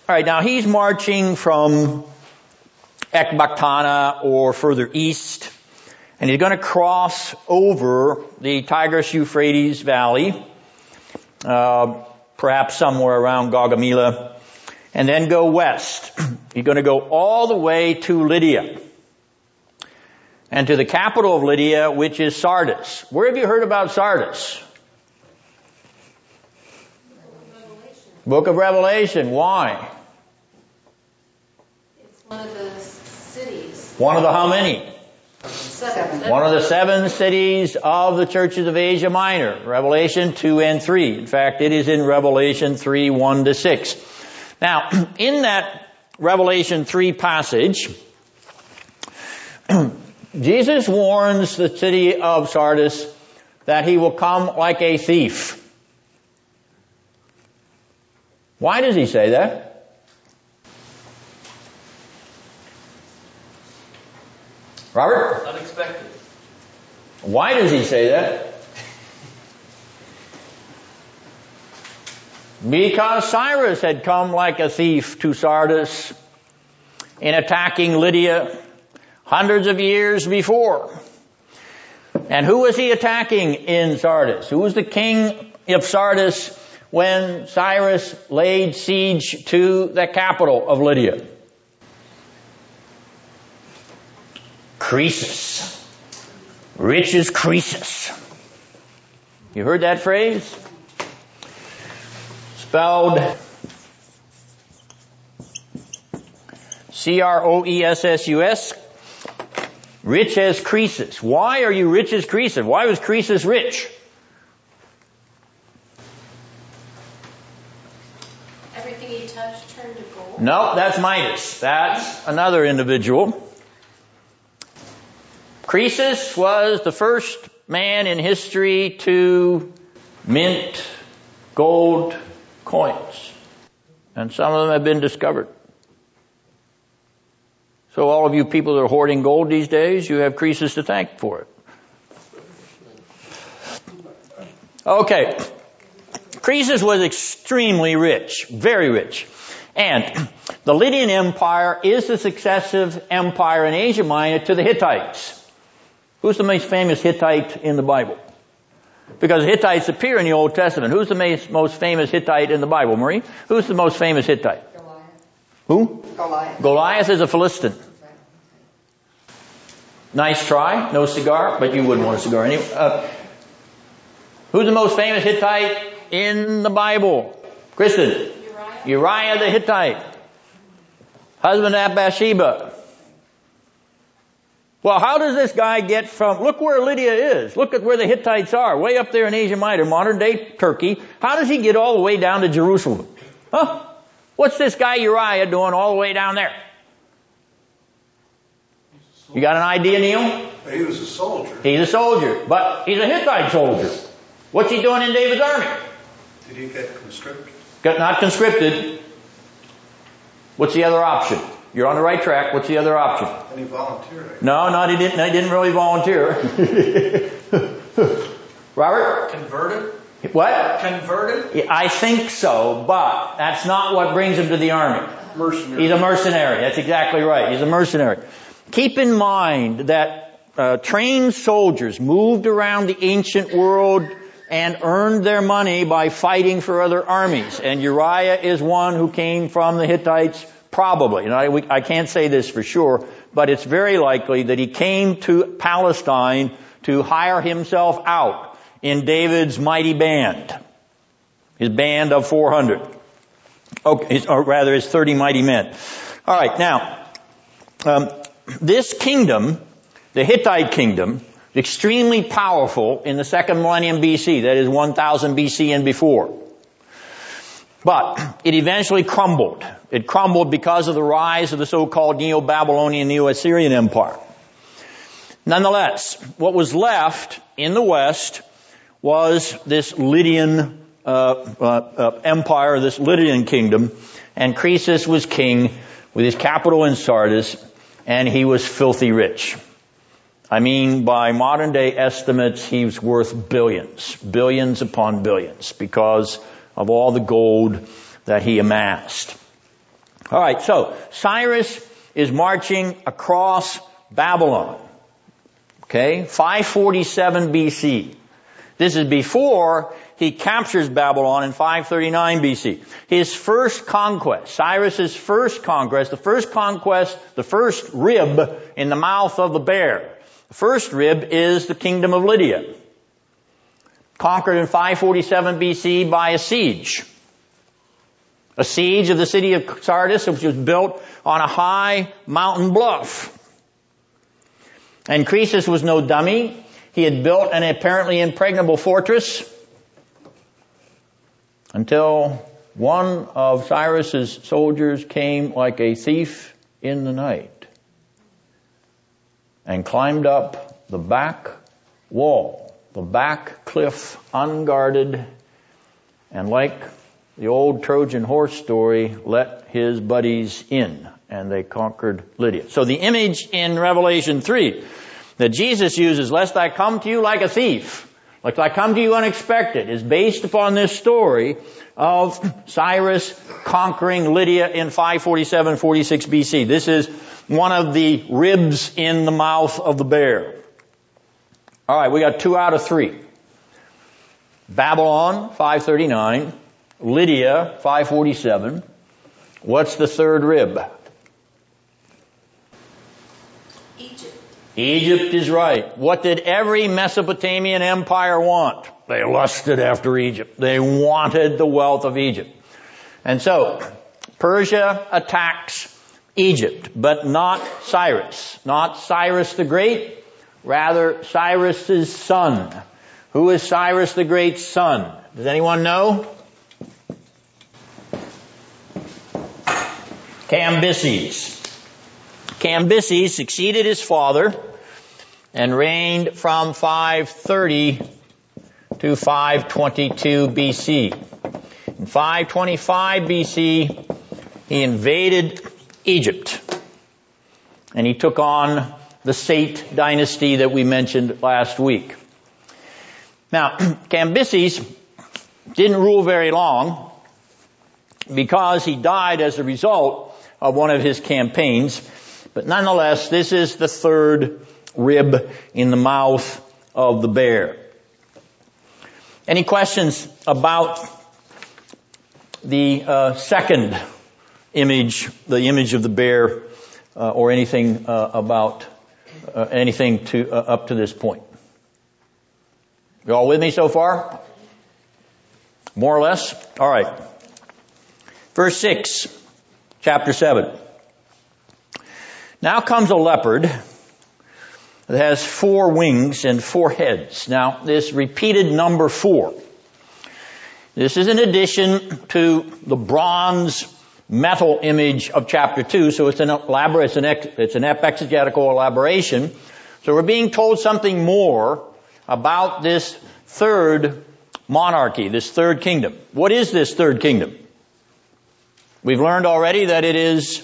All right, now he's marching from Ecbatana or further east, and he's going to cross over the Tigris-Euphrates Valley, uh, perhaps somewhere around Gaugamela, and then go west. He's going to go all the way to Lydia, and to the capital of Lydia, which is Sardis. Where have you heard about Sardis? Book of Revelation. Why?
It's one of the cities.
One of the how many?
Seven.
One of the seven cities of the churches of Asia Minor, Revelation 2 and 3. In fact, it is in Revelation 3, 1 to 6. Now, in that Revelation 3 passage, Jesus warns the city of Sardis that he will come like a thief. Why does he say that? Robert?
Unexpected.
Why does he say that? Because Cyrus had come like a thief to Sardis in attacking Lydia hundreds of years before. And who was he attacking in Sardis? Who was the king of Sardis when Cyrus laid siege to the capital of Lydia? Croesus. Rich as Croesus. You heard that phrase? Spelled C-R-O-E-S-S-U-S. Rich as Croesus. Why are you rich as Croesus? Why was Croesus rich?
Everything he touched turned to gold.
No, that's Midas. That's another individual. Croesus was the first man in history to mint gold coins. And some of them have been discovered. So all of you people that are hoarding gold these days, you have Croesus to thank for it. Okay. Croesus was extremely rich, very rich. And the Lydian Empire is the successive empire in Asia Minor to the Hittites. Who's the most famous Hittite in the Bible? Because Hittites appear in the Old Testament. Who's the most, most famous Hittite in the Bible, Marie? Who's the most famous Hittite?
Goliath.
Who?
Goliath.
Goliath is a Philistine. Nice try. No cigar, but you wouldn't want a cigar anyway. Uh, who's the most famous Hittite in the Bible? Kristen.
Uriah.
Uriah the Hittite. Husband of Bathsheba. Well, how does this guy get from, look where Lydia is. Look at where the Hittites are, way up there in Asia Minor, modern day Turkey. How does he get all the way down to Jerusalem? Huh? What's this guy Uriah doing all the way down there? You got an idea, Neil?
He was a soldier.
He's a soldier, but he's a Hittite soldier. What's he doing in David's army?
Did he get conscripted?
Got not conscripted. What's the other option? You're on the right track. What's the other option?
And he volunteered.
No, no, he didn't. He didn't really volunteer. Robert,
Converted?
what?
Converted?
I think so, but that's not what brings him to the army.
Mercenary.
He's a mercenary. That's exactly right. He's a mercenary. Keep in mind that uh, trained soldiers moved around the ancient world and earned their money by fighting for other armies. And Uriah is one who came from the Hittites, probably. And I, we, I can't say this for sure, but it's very likely that he came to Palestine to hire himself out in David's mighty band. His band of 400. Okay, or rather his 30 mighty men. Alright, now, um, this kingdom, the Hittite kingdom, extremely powerful in the second millennium BC, that is 1000 BC and before. But it eventually crumbled. It crumbled because of the rise of the so-called Neo-Babylonian, Neo-Assyrian Empire. Nonetheless, what was left in the West was this Lydian uh, uh, uh, empire, this Lydian kingdom, and Croesus was king with his capital in Sardis, and he was filthy rich. I mean, by modern day estimates, he was worth billions, billions upon billions, because of all the gold that he amassed. Alright, so Cyrus is marching across Babylon. Okay, 547 BC. This is before he captures Babylon in 539 BC. His first conquest, Cyrus's first conquest, the first conquest, the first rib in the mouth of the bear. The first rib is the kingdom of Lydia. Conquered in 547 BC by a siege. A siege of the city of Sardis, which was built on a high mountain bluff. And Croesus was no dummy. He had built an apparently impregnable fortress until one of Cyrus's soldiers came like a thief in the night and climbed up the back wall, the back cliff unguarded, and like the old Trojan horse story, let his buddies in and they conquered Lydia. So the image in Revelation 3 that Jesus uses, lest I come to you like a thief, lest I come to you unexpected, is based upon this story of Cyrus conquering Lydia in 547-46 BC. This is one of the ribs in the mouth of the bear. Alright, we got two out of three. Babylon, 539. Lydia, 547. What's the third rib?
Egypt.
Egypt is right. What did every Mesopotamian empire want? They lusted after Egypt. They wanted the wealth of Egypt. And so, Persia attacks Egypt, but not Cyrus. Not Cyrus the Great, rather Cyrus's son. Who is Cyrus the Great's son? Does anyone know? Cambyses. Cambyses succeeded his father and reigned from 530 to 522 BC. In 525 BC, he invaded Egypt and he took on the Saite dynasty that we mentioned last week. Now, Cambyses didn't rule very long because he died as a result of one of his campaigns. But nonetheless, this is the third rib in the mouth of the bear. Any questions about the uh, second image, the image of the bear, uh, or anything uh, about uh, anything to uh, up to this point? You all with me so far? More or less? All right. Verse 6, chapter 7. Now comes a leopard that has four wings and four heads. Now, this repeated number four. This is in addition to the bronze metal image of chapter 2, so it's an elaborate, it's an, it's an exegetical elaboration. So we're being told something more about this third monarchy, this third kingdom. What is this third kingdom? We've learned already that it is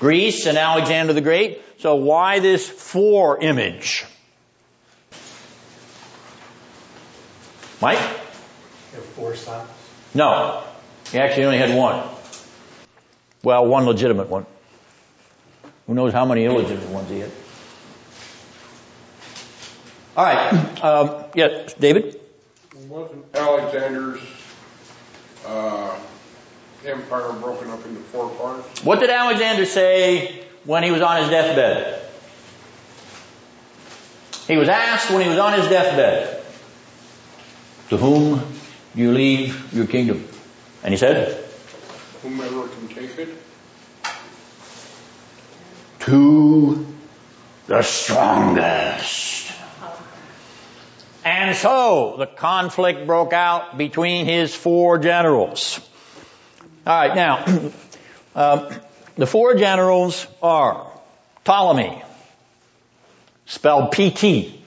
Greece and Alexander the Great. So why this four image? Mike?
You have four sons.
No. He actually only had one. Well, one legitimate one. Who knows how many illegitimate ones he had? All right. Um, yeah, David?
Wasn't Alexander's uh, empire broken up into four parts?
What did Alexander say when he was on his deathbed? He was asked when he was on his deathbed, to whom do you leave your kingdom? And he said,
Whomever can take it?
to the strongest. And so the conflict broke out between his four generals. All right, now, um, the four generals are Ptolemy, spelled P-T,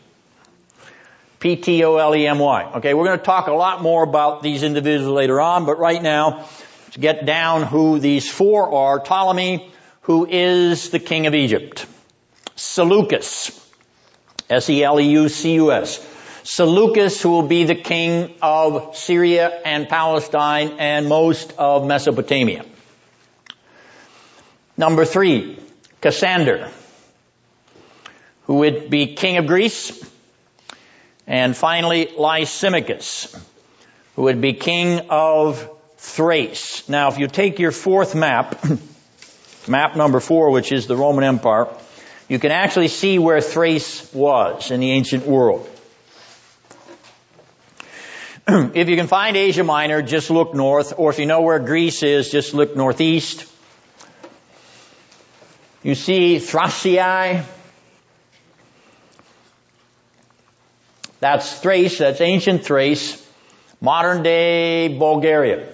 P-T-O-L-E-M-Y. Okay, we're going to talk a lot more about these individuals later on, but right now, to get down who these four are, Ptolemy, who is the king of Egypt. Seleucus, S-E-L-E-U-C-U-S. Seleucus, who will be the king of Syria and Palestine and most of Mesopotamia. Number three, Cassander, who would be king of Greece. And finally, Lysimachus, who would be king of Thrace. Now, if you take your fourth map, map number four, which is the Roman Empire, you can actually see where Thrace was in the ancient world. if you can find Asia Minor, just look north, or if you know where Greece is, just look northeast. You see Thraciae. That's Thrace, that's ancient Thrace, modern day Bulgaria.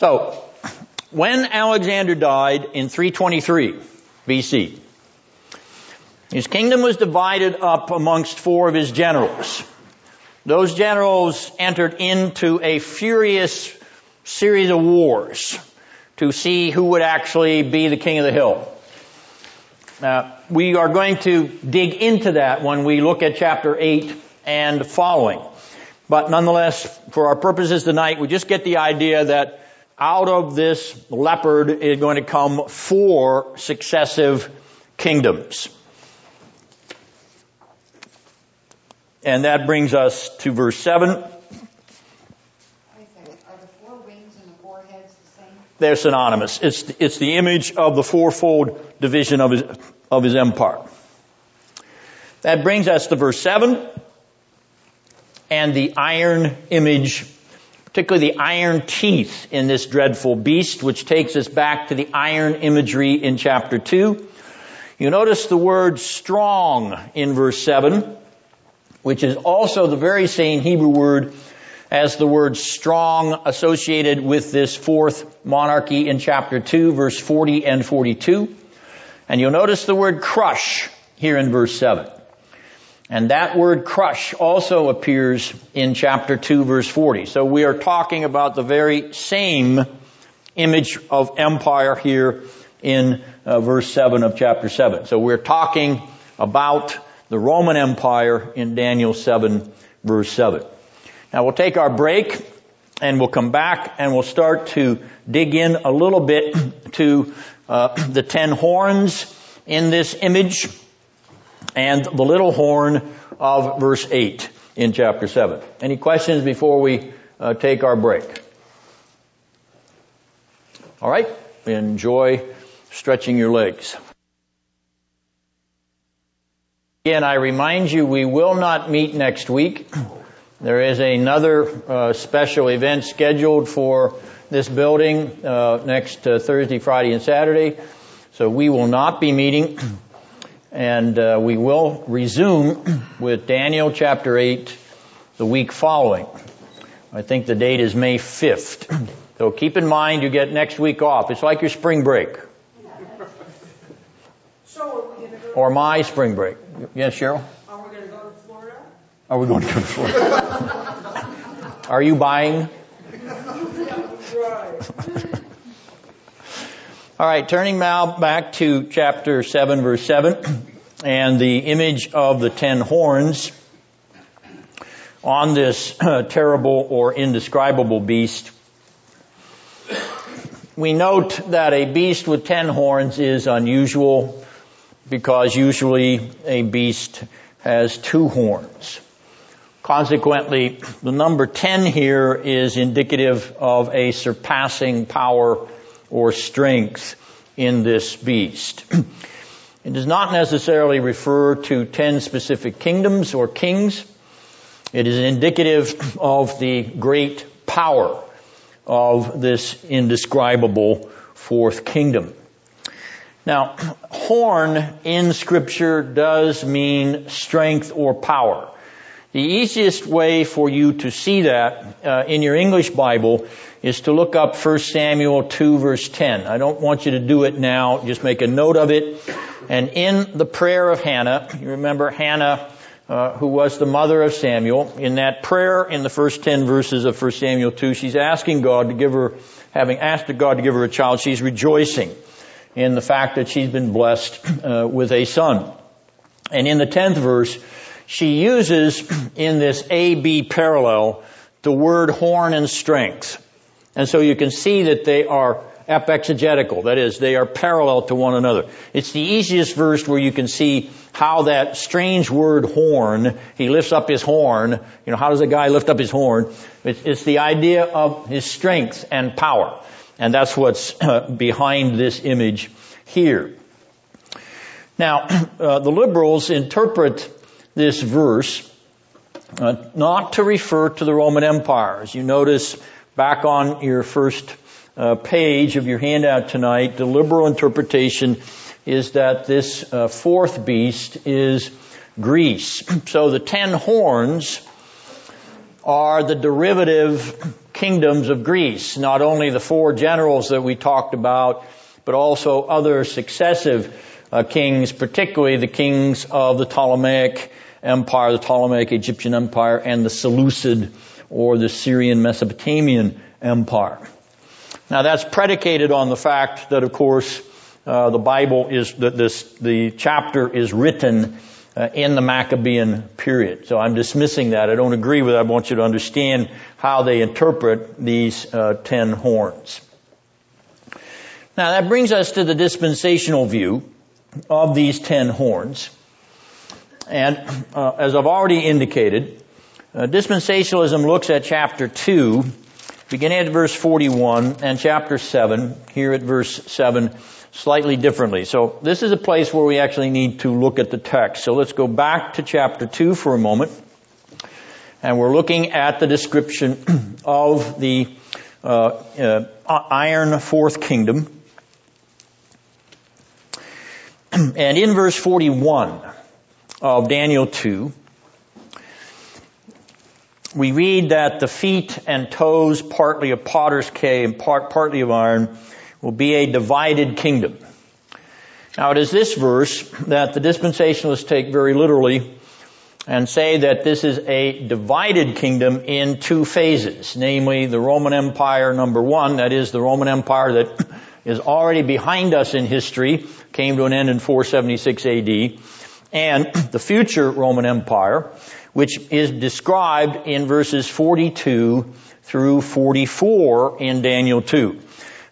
So, when Alexander died in 323 BC, his kingdom was divided up amongst four of his generals. Those generals entered into a furious series of wars to see who would actually be the king of the hill. Uh, we are going to dig into that when we look at chapter 8 and following. But nonetheless, for our purposes tonight, we just get the idea that out of this leopard is going to come four successive kingdoms. And that brings us to verse 7.
Wait a second, are the four wings and the four heads the same?
They're synonymous. It's, it's the image of the fourfold division of his, of his empire. That brings us to verse 7 and the iron image, particularly the iron teeth in this dreadful beast, which takes us back to the iron imagery in chapter 2. You notice the word strong in verse 7, which is also the very same Hebrew word as the word strong associated with this fourth monarchy in chapter 2, verse 40 and 42. And you'll notice the word crush here in verse 7. And that word crush also appears in chapter 2 verse 40. So we are talking about the very same image of empire here in uh, verse 7 of chapter 7. So we're talking about the Roman Empire in Daniel 7 verse 7. Now we'll take our break and we'll come back and we'll start to dig in a little bit to uh, the ten horns in this image and the little horn of verse 8 in chapter 7. Any questions before we uh, take our break? All right. Enjoy stretching your legs. Again, I remind you we will not meet next week. There is another uh, special event scheduled for this building uh, next uh, Thursday, Friday, and Saturday. So we will not be meeting, and uh, we will resume with Daniel chapter 8 the week following. I think the date is May 5th. So keep in mind you get next week off. It's like your spring break.
So are we go,
Or my spring break. Yes, Cheryl?
are we gonna go to Florida?
Are we going to go to Florida? Are you buying? All right, turning now back to chapter 7, verse 7, and the image of the ten horns on this uh, terrible or indescribable beast. We note that a beast with ten horns is unusual because usually a beast has two horns. Consequently, the number 10 here is indicative of a surpassing power or strength in this beast. It does not necessarily refer to 10 specific kingdoms or kings. It is indicative of the great power of this indescribable fourth kingdom. Now, horn in scripture does mean strength or power. The easiest way for you to see that uh, in your English Bible is to look up 1 Samuel 2 verse 10. I don't want you to do it now, just make a note of it. And in the prayer of Hannah, you remember Hannah, uh, who was the mother of Samuel, in that prayer in the first 10 verses of 1 Samuel 2, she's asking God to give her, having asked God to give her a child, she's rejoicing in the fact that she's been blessed uh, with a son. And in the 10th verse, she uses in this A-B parallel the word horn and strength. And so you can see that they are epexegetical. That is, they are parallel to one another. It's the easiest verse where you can see how that strange word horn, he lifts up his horn. You know, how does a guy lift up his horn? It's, it's the idea of his strength and power. And that's what's behind this image here. Now, uh, the liberals interpret this verse uh, not to refer to the Roman Empire. As you notice, back on your first uh, page of your handout tonight, the liberal interpretation is that this uh, fourth beast is Greece. So the ten horns are the derivative kingdoms of Greece, not only the four generals that we talked about, but also other successive uh, kings, particularly the kings of the Ptolemaic Empire, the Ptolemaic Egyptian Empire, and the Seleucid or the Syrian Mesopotamian Empire. Now that's predicated on the fact that, of course, uh, the Bible is that this the chapter is written uh, in the Maccabean period. So I'm dismissing that. I don't agree with it. I want you to understand how they interpret these uh, ten horns. Now that brings us to the dispensational view of these ten horns. And uh, as I've already indicated, uh, dispensationalism looks at chapter 2, beginning at verse 41, and chapter 7, here at verse 7, slightly differently. So this is a place where we actually need to look at the text. So let's go back to chapter 2 for a moment. And we're looking at the description of the uh, uh, iron fourth kingdom. And in verse 41 of Daniel 2, we read that the feet and toes, partly of potter's clay and part, partly of iron, will be a divided kingdom. Now it is this verse that the dispensationalists take very literally and say that this is a divided kingdom in two phases, namely the Roman Empire number one, that is the Roman Empire that is already behind us in history, came to an end in 476 AD, and the future Roman Empire, which is described in verses 42 through 44 in Daniel 2.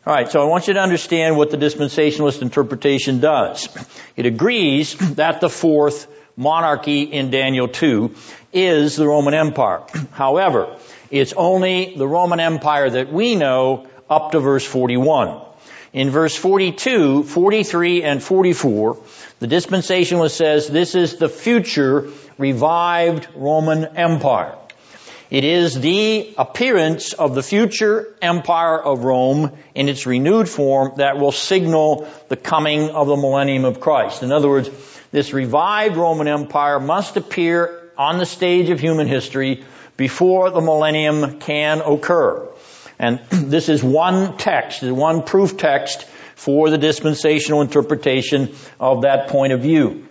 Alright, so I want you to understand what the dispensationalist interpretation does. It agrees that the fourth monarchy in Daniel 2 is the Roman Empire. However, it's only the Roman Empire that we know up to verse 41. In verse 42, 43, and 44, the dispensationalist says this is the future revived Roman Empire. It is the appearance of the future empire of Rome in its renewed form that will signal the coming of the millennium of Christ. In other words, this revived Roman Empire must appear on the stage of human history before the millennium can occur. And this is one text, one proof text for the dispensational interpretation of that point of view.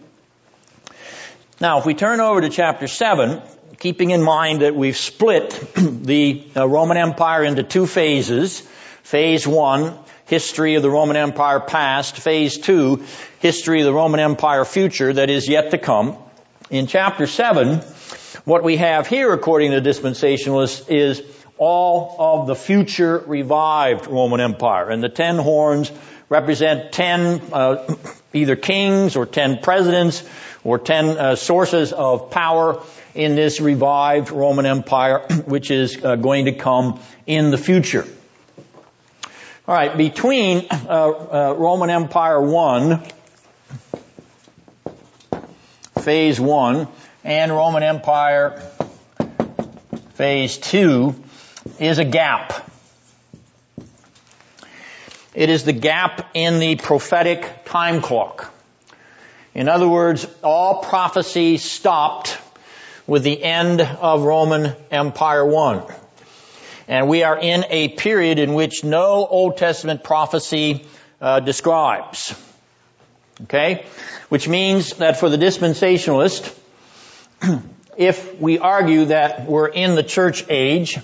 Now, if we turn over to chapter 7, keeping in mind that we've split the uh, Roman Empire into two phases. Phase one, history of the Roman Empire past. Phase two, history of the Roman Empire future that is yet to come. In chapter seven, what we have here, according to the dispensationalists, is all of the future revived Roman Empire. And the ten horns represent ten uh, either kings or ten presidents or ten uh, sources of power in this revived Roman Empire, which is uh, going to come in the future. All right, between uh, uh, Roman Empire 1, phase 1, and Roman Empire phase 2 is a gap. It is the gap in the prophetic time clock. In other words, all prophecy stopped with the end of Roman Empire 1. And we are in a period in which no Old Testament prophecy uh, describes. Okay? Which means that for the dispensationalist, if we argue that we're in the church age,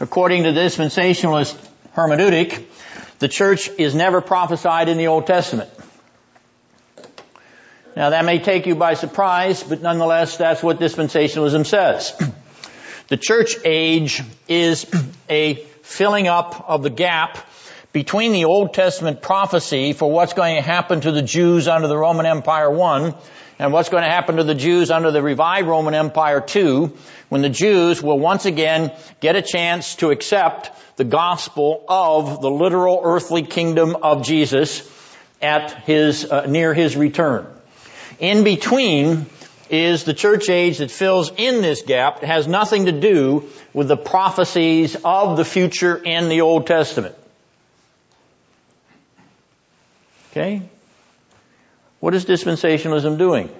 according to dispensationalist hermeneutic, the church is never prophesied in the Old Testament. Now that may take you by surprise, but nonetheless, that's what dispensationalism says. The church age is a filling up of the gap between the Old Testament prophecy for what's going to happen to the Jews under the Roman Empire 1 and what's going to happen to the Jews under the revived Roman Empire too, when the Jews will once again get a chance to accept the gospel of the literal earthly kingdom of Jesus at his, uh, near his return. In between is the church age that fills in this gap. It has nothing to do with the prophecies of the future in the Old Testament. Okay? What is dispensationalism doing?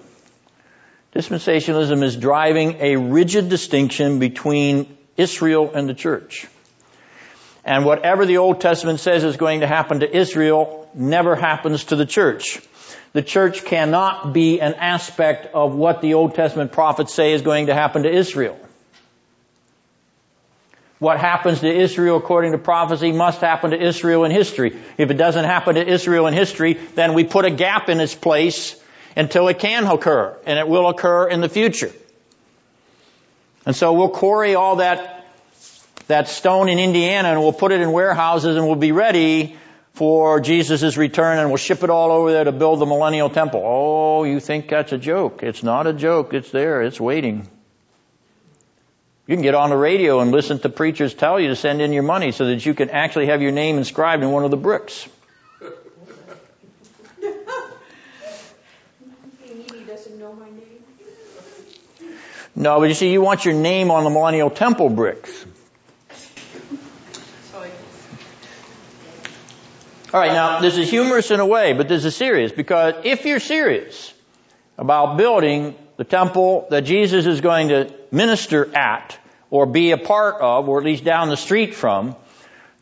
Dispensationalism is driving a rigid distinction between Israel and the church. And whatever the Old Testament says is going to happen to Israel never happens to the church the church cannot be an aspect of what the Old Testament prophets say is going to happen to Israel. What happens to Israel according to prophecy must happen to Israel in history. If it doesn't happen to Israel in history, then we put a gap in its place until it can occur, and it will occur in the future. And so we'll quarry all that, that stone in Indiana and we'll put it in warehouses and we'll be ready for Jesus' return and we'll ship it all over there to build the millennial temple. Oh, you think that's a joke. It's not a joke. It's there. It's waiting. You can get on the radio and listen to preachers tell you to send in your money so that you can actually have your name inscribed in one of the bricks. No, but you see, you want your name on the millennial temple bricks. All right, now this is humorous in a way, but this is serious because if you're serious about building the temple that Jesus is going to minister at or be a part of or at least down the street from,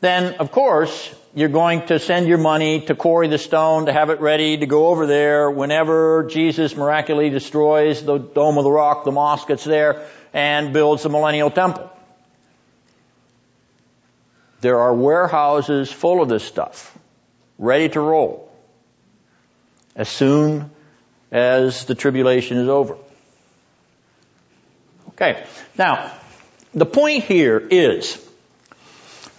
then of course you're going to send your money to quarry the stone to have it ready to go over there whenever Jesus miraculously destroys the Dome of the Rock, the mosque that's there, and builds the millennial temple. There are warehouses full of this stuff ready to roll as soon as the tribulation is over. Okay. Now, the point here is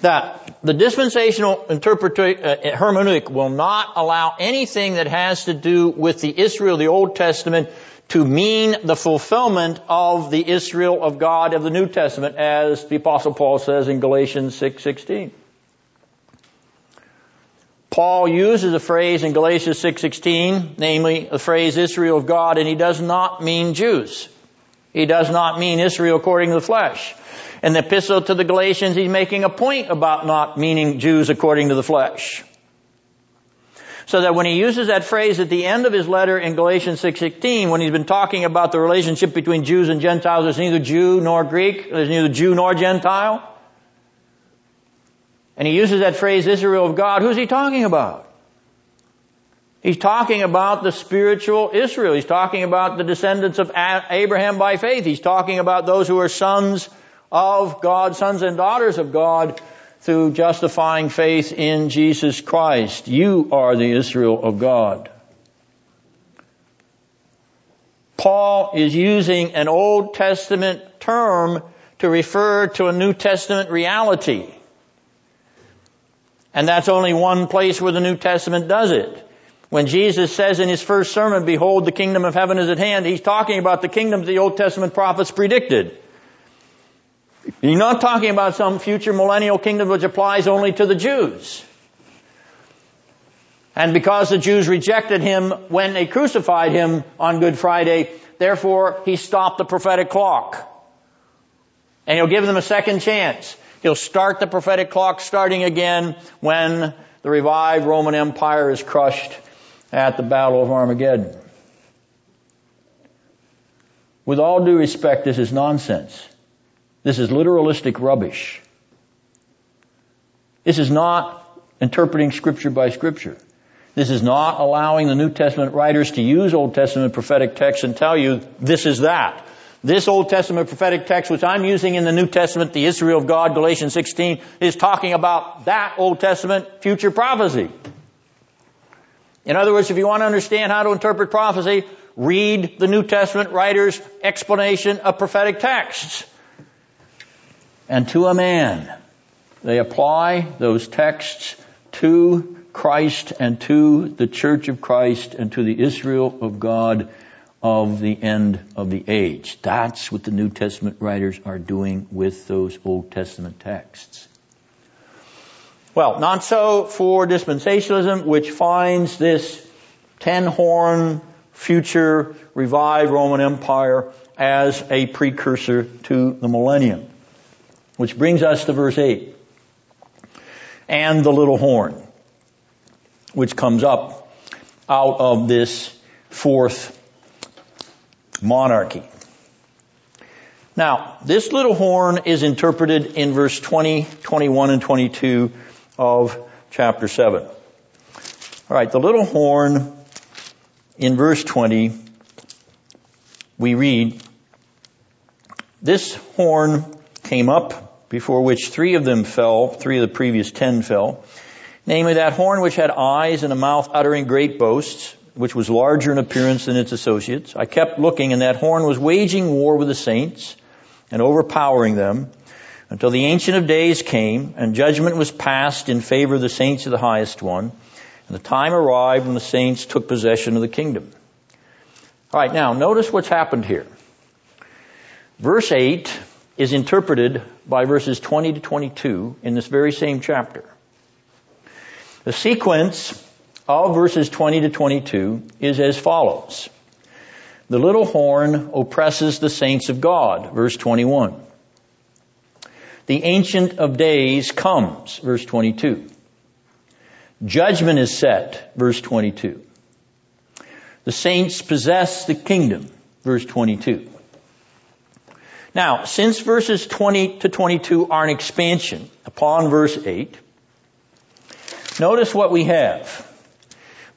that the dispensational interpretation uh, hermeneutic will not allow anything that has to do with the Israel of the Old Testament to mean the fulfillment of the Israel of God of the New Testament as the apostle Paul says in Galatians 6:16. Paul uses a phrase in Galatians 6:16, namely the phrase Israel of God, and he does not mean Jews. He does not mean Israel according to the flesh. In the epistle to the Galatians, he's making a point about not meaning Jews according to the flesh. So that when he uses that phrase at the end of his letter in Galatians 6:16, when he's been talking about the relationship between Jews and Gentiles, there's neither Jew nor Greek, there's neither Jew nor Gentile and he uses that phrase Israel of God, who's he talking about? He's talking about the spiritual Israel. He's talking about the descendants of Abraham by faith. He's talking about those who are sons of God, sons and daughters of God through justifying faith in Jesus Christ. You are the Israel of God. Paul is using an Old Testament term to refer to a New Testament reality. And that's only one place where the New Testament does it. When Jesus says in his first sermon, behold, the kingdom of heaven is at hand, he's talking about the kingdoms the Old Testament prophets predicted. He's not talking about some future millennial kingdom which applies only to the Jews. And because the Jews rejected him when they crucified him on Good Friday, therefore he stopped the prophetic clock. And he'll give them a second chance. He'll start the prophetic clock starting again when the revived Roman Empire is crushed at the Battle of Armageddon. With all due respect, this is nonsense. This is literalistic rubbish. This is not interpreting scripture by scripture. This is not allowing the New Testament writers to use Old Testament prophetic texts and tell you this is that. This Old Testament prophetic text, which I'm using in the New Testament, the Israel of God, Galatians 16, is talking about that Old Testament future prophecy. In other words, if you want to understand how to interpret prophecy, read the New Testament writer's explanation of prophetic texts. And to a man, they apply those texts to Christ and to the church of Christ and to the Israel of God of the end of the age. That's what the New Testament writers are doing with those Old Testament texts. Well, not so for dispensationalism, which finds this ten horn future revived Roman Empire as a precursor to the millennium. Which brings us to verse 8. And the little horn, which comes up out of this fourth monarchy. Now, this little horn is interpreted in verse 20, 21, and 22 of chapter 7. All right, the little horn in verse 20, we read, This horn came up before which three of them fell, three of the previous ten fell, namely that horn which had eyes and a mouth uttering great boasts, which was larger in appearance than its associates. I kept looking and that horn was waging war with the saints and overpowering them until the Ancient of Days came and judgment was passed in favor of the saints of the highest one. And the time arrived when the saints took possession of the kingdom. All right, now notice what's happened here. Verse 8 is interpreted by verses 20 to 22 in this very same chapter. The sequence of verses 20 to 22 is as follows. The little horn oppresses the saints of God, verse 21. The Ancient of Days comes, verse 22. Judgment is set, verse 22. The saints possess the kingdom, verse 22. Now, since verses 20 to 22 are an expansion upon verse 8, notice what we have.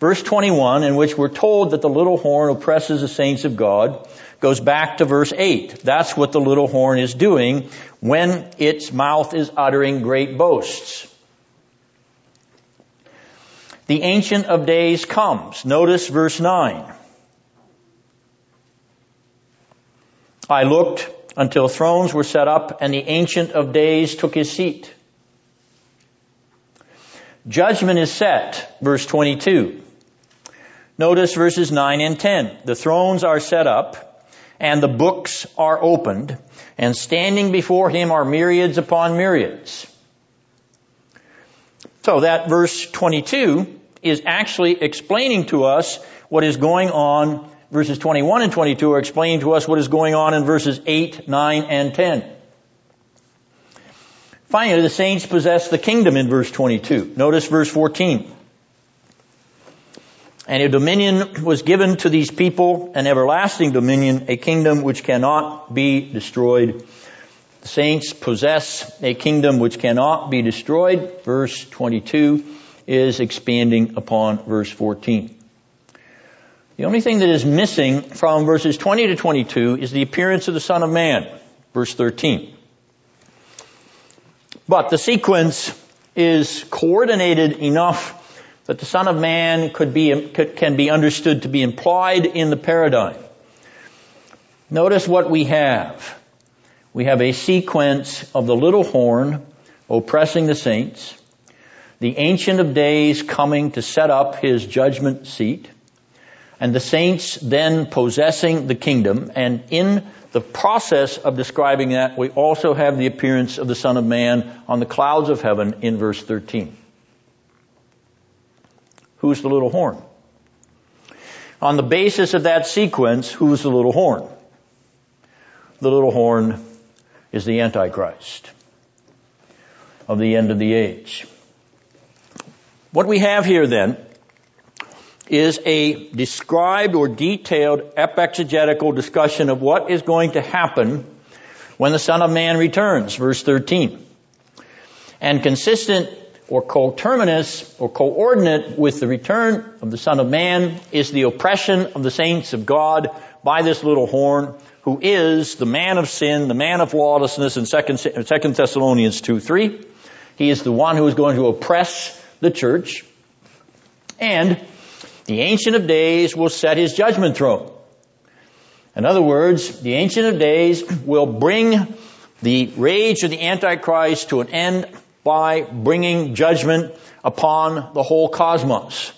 Verse 21, in which we're told that the little horn oppresses the saints of God, goes back to verse 8. That's what the little horn is doing when its mouth is uttering great boasts. The Ancient of Days comes. Notice verse 9. I looked until thrones were set up and the Ancient of Days took his seat. Judgment is set, verse 22. Notice verses 9 and 10. The thrones are set up and the books are opened, and standing before him are myriads upon myriads. So that verse 22 is actually explaining to us what is going on. Verses 21 and 22 are explaining to us what is going on in verses 8, 9, and 10. Finally, the saints possess the kingdom in verse 22. Notice verse 14. And a dominion was given to these people, an everlasting dominion, a kingdom which cannot be destroyed. The saints possess a kingdom which cannot be destroyed. Verse 22 is expanding upon verse 14. The only thing that is missing from verses 20 to 22 is the appearance of the Son of Man, verse 13. But the sequence is coordinated enough that the Son of Man could be, could, can be understood to be implied in the paradigm. Notice what we have. We have a sequence of the little horn oppressing the saints, the Ancient of Days coming to set up his judgment seat, and the saints then possessing the kingdom, and in the process of describing that, we also have the appearance of the Son of Man on the clouds of heaven in verse 13. Who's the little horn? On the basis of that sequence, who's the little horn? The little horn is the Antichrist of the end of the age. What we have here then is a described or detailed exegetical discussion of what is going to happen when the Son of Man returns, verse 13. And consistent or coterminous or coordinate with the return of the Son of Man is the oppression of the saints of God by this little horn, who is the man of sin, the man of lawlessness in 2 Thessalonians 2 3. He is the one who is going to oppress the church. And the Ancient of Days will set his judgment throne. In other words, the Ancient of Days will bring the rage of the Antichrist to an end by bringing judgment upon the whole cosmos.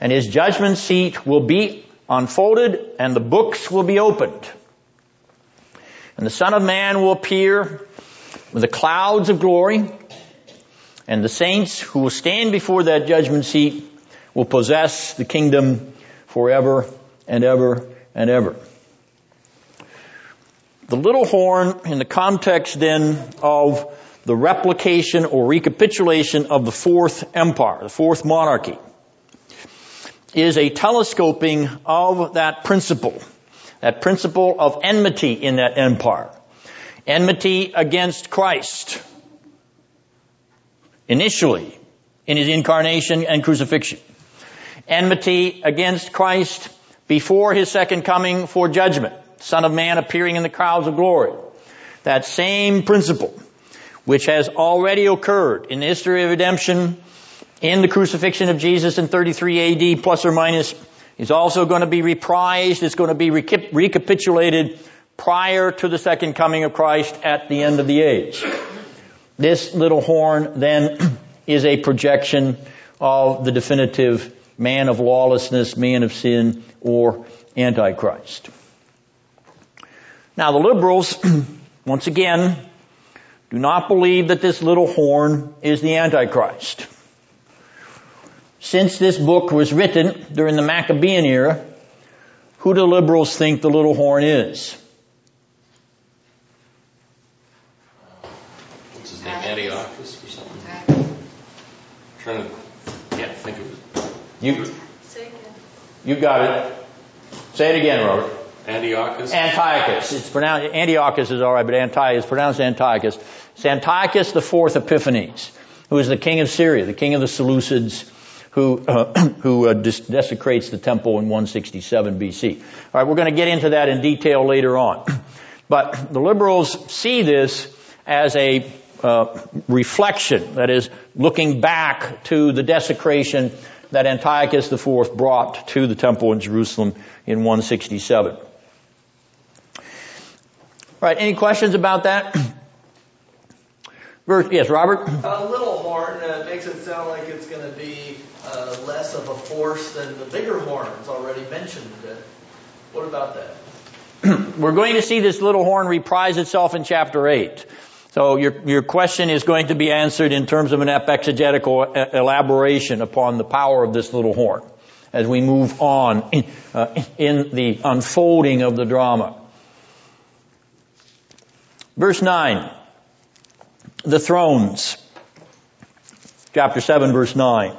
And his judgment seat will be unfolded and the books will be opened. And the Son of Man will appear with the clouds of glory and the saints who will stand before that judgment seat will possess the kingdom forever and ever and ever. The little horn in the context then of the replication or recapitulation of the fourth empire, the fourth monarchy, is a telescoping of that principle, that principle of enmity in that empire. Enmity against Christ. Initially, in his incarnation and crucifixion enmity against Christ before his second coming for judgment. Son of Man appearing in the clouds of glory. That same principle, which has already occurred in the history of redemption in the crucifixion of Jesus in 33 AD plus or minus, is also going to be reprised. It's going to be recapitulated prior to the second coming of Christ at the end of the age. This little horn then is a projection of the definitive man of lawlessness, man of sin, or Antichrist. Now the liberals, once again, do not believe that this little horn is the Antichrist. Since this book was written during the Maccabean era, who do liberals think the little horn is?
What's his name? Antiochus or something? trying to, yeah, think of it.
you, you got it. Say it again, Robert.
Antiochus.
Antiochus. It's pronounced, Antiochus is alright, but Antiochus, pronounced Antiochus. It's Antiochus the fourth Epiphanes, who is the king of Syria, the king of the Seleucids, who, uh, who uh, desecrates the temple in 167 BC. Alright, we're going to get into that in detail later on. But the liberals see this as a uh, reflection, that is, looking back to the desecration that Antiochus IV brought to the temple in Jerusalem in 167. Right, any questions about that? Verse, yes, Robert?
A little horn uh, makes it sound like it's going to be uh, less of a force than the bigger horns already mentioned. Uh, what about that?
We're going to see this little horn reprise itself in chapter 8. So your, your question is going to be answered in terms of an exegetical elaboration upon the power of this little horn as we move on in, uh, in the unfolding of the drama. Verse 9. The thrones. Chapter 7 verse 9.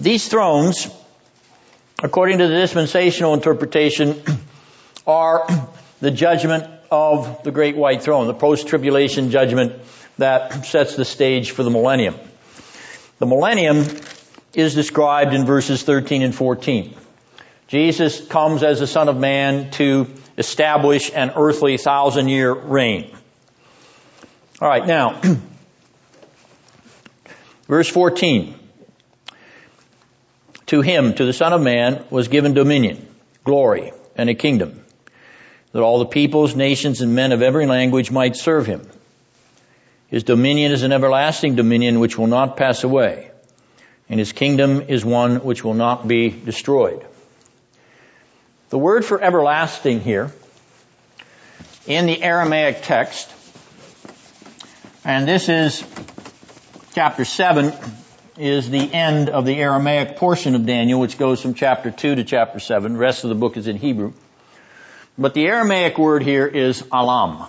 These thrones, according to the dispensational interpretation, are the judgment of the great white throne, the post-tribulation judgment that sets the stage for the millennium. The millennium is described in verses 13 and 14. Jesus comes as the Son of Man to establish an earthly thousand year reign. Alright, now, verse 14. To him, to the Son of Man, was given dominion, glory, and a kingdom, that all the peoples, nations, and men of every language might serve him. His dominion is an everlasting dominion which will not pass away, and his kingdom is one which will not be destroyed. The word for everlasting here in the Aramaic text, and this is chapter 7, is the end of the Aramaic portion of Daniel, which goes from chapter 2 to chapter 7. The rest of the book is in Hebrew. But the Aramaic word here is alam.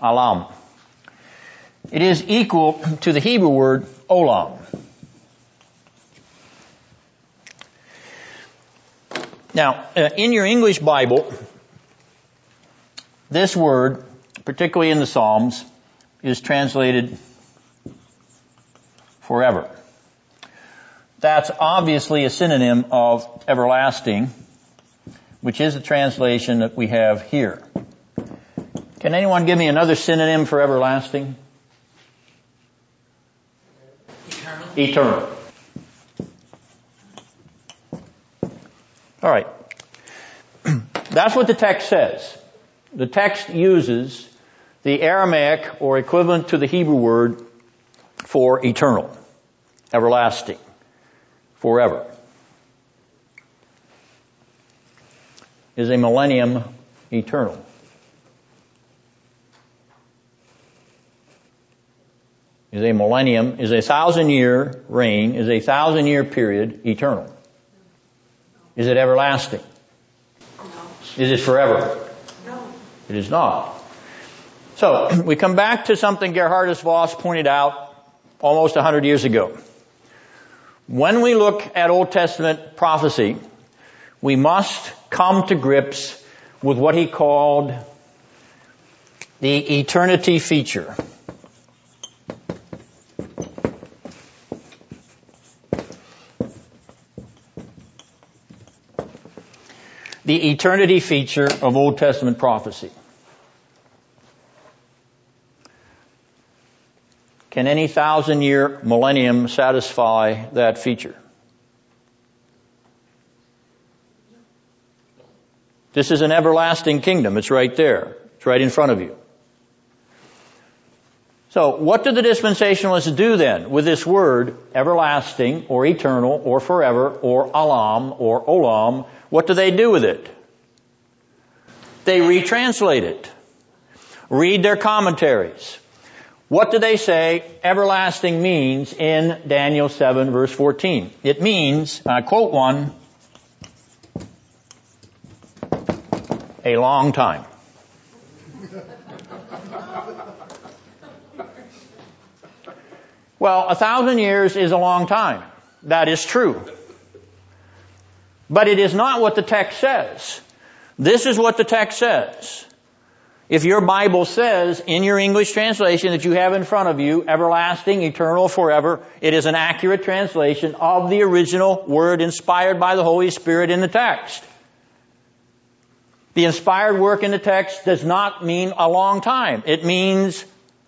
Alam. It is equal to the Hebrew word olam. Now, uh, in your English Bible, this word, particularly in the Psalms, is translated forever. That's obviously a synonym of everlasting, which is the translation that we have here. Can anyone give me another synonym for everlasting?
Eternal.
Eternal. All right. That's what the text says. The text uses the Aramaic or equivalent to the Hebrew word for eternal, everlasting, forever. Is a millennium eternal? Is a millennium, is a thousand year reign, is a thousand year period eternal? Is it everlasting?
No.
Is it forever?
No.
It is not. So, we come back to something Geerhardus Vos pointed out almost a hundred years ago. When we look at Old Testament prophecy, we must come to grips with what he called the eternity feature. The eternity feature of Old Testament prophecy. Can any thousand year millennium satisfy that feature? This is an everlasting kingdom. It's right there. It's right in front of you. So what do the dispensationalists do then with this word everlasting or eternal or forever or alam or olam? What do they do with it? They retranslate it. Read their commentaries. What do they say everlasting means in Daniel 7 verse 14? It means, I quote one, a long time. Well, a thousand years is a long time. That is true. But it is not what the text says. This is what the text says. If your Bible says in your English translation that you have in front of you, everlasting, eternal, forever, it is an accurate translation of the original word inspired by the Holy Spirit in the text. The inspired work in the text does not mean a long time. It means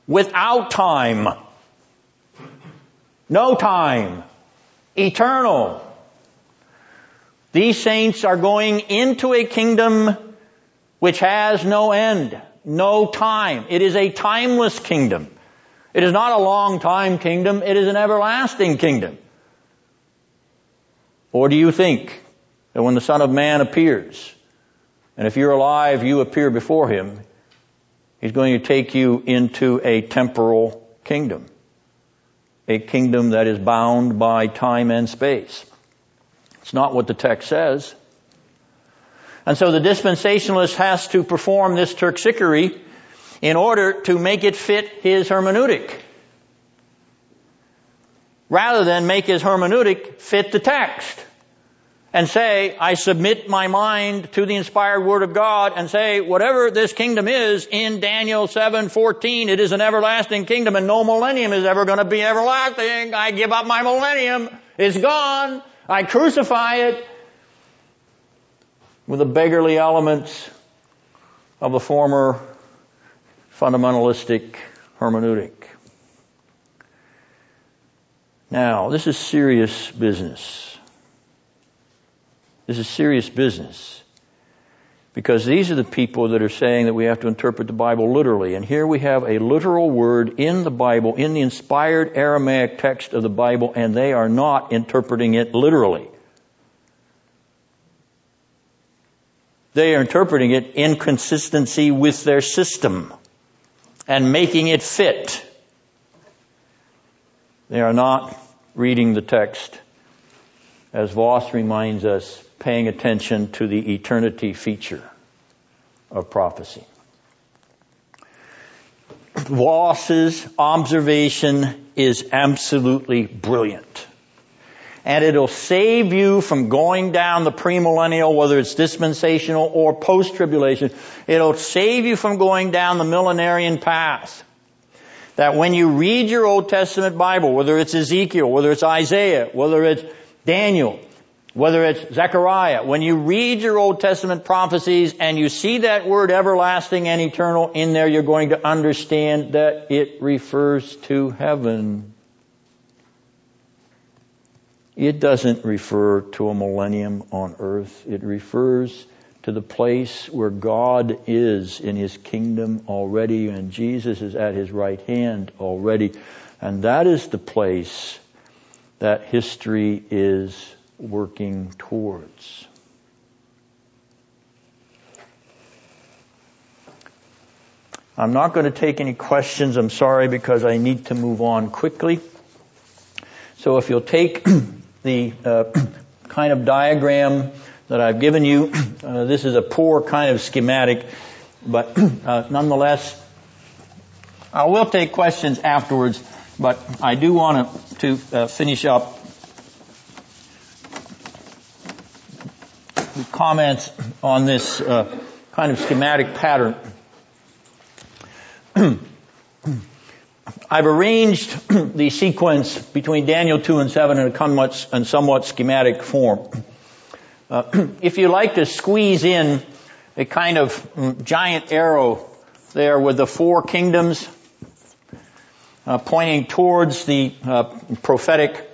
without time. No time. Eternal. These saints are going into a kingdom which has no end, no time. It is a timeless kingdom. It is not a long time kingdom. It is an everlasting kingdom. Or do you think that when the Son of Man appears, and if you're alive, you appear before Him, He's going to take you into a temporal kingdom. A kingdom that is bound by time and space. It's not what the text says. And so the dispensationalist has to perform this terpsichore in order to make it fit his hermeneutic. Rather than make his hermeneutic fit the text. And say, I submit my mind to the inspired word of God and say, whatever this kingdom is in Daniel 7:14, it is an everlasting kingdom and no millennium is ever going to be everlasting. I give up my millennium. It's gone. I crucify it with the beggarly elements of the former fundamentalistic hermeneutic. Now, this is serious business. This is serious business. Because these are the people that are saying that we have to interpret the Bible literally. And here we have a literal word in the Bible, in the inspired Aramaic text of the Bible, and they are not interpreting it literally. They are interpreting it in consistency with their system and making it fit. They are not reading the text, as Vos reminds us, paying attention to the eternity feature of prophecy. Vos's observation is absolutely brilliant. And it'll save you from going down the premillennial, whether it's dispensational or post-tribulation. It'll save you from going down the millenarian path. That when you read your Old Testament Bible, whether it's Ezekiel, whether it's Isaiah, whether it's Daniel, whether it's Zechariah, when you read your Old Testament prophecies and you see that word everlasting and eternal in there, you're going to understand that it refers to heaven. It doesn't refer to a millennium on earth. It refers to the place where God is in His kingdom already and Jesus is at His right hand already. And that is the place that history is working towards. I'm not going to take any questions. I'm sorry because I need to move on quickly. So if you'll take the uh, kind of diagram that I've given you, uh, this is a poor kind of schematic, but uh, nonetheless, I will take questions afterwards, but I do want to, to uh, finish up comments on this uh, kind of schematic pattern. I've arranged the sequence between Daniel 2 and 7 in a somewhat, in somewhat schematic form. Uh, if you like to squeeze in a kind of mm, giant arrow there with the four kingdoms uh, pointing towards the uh, prophetic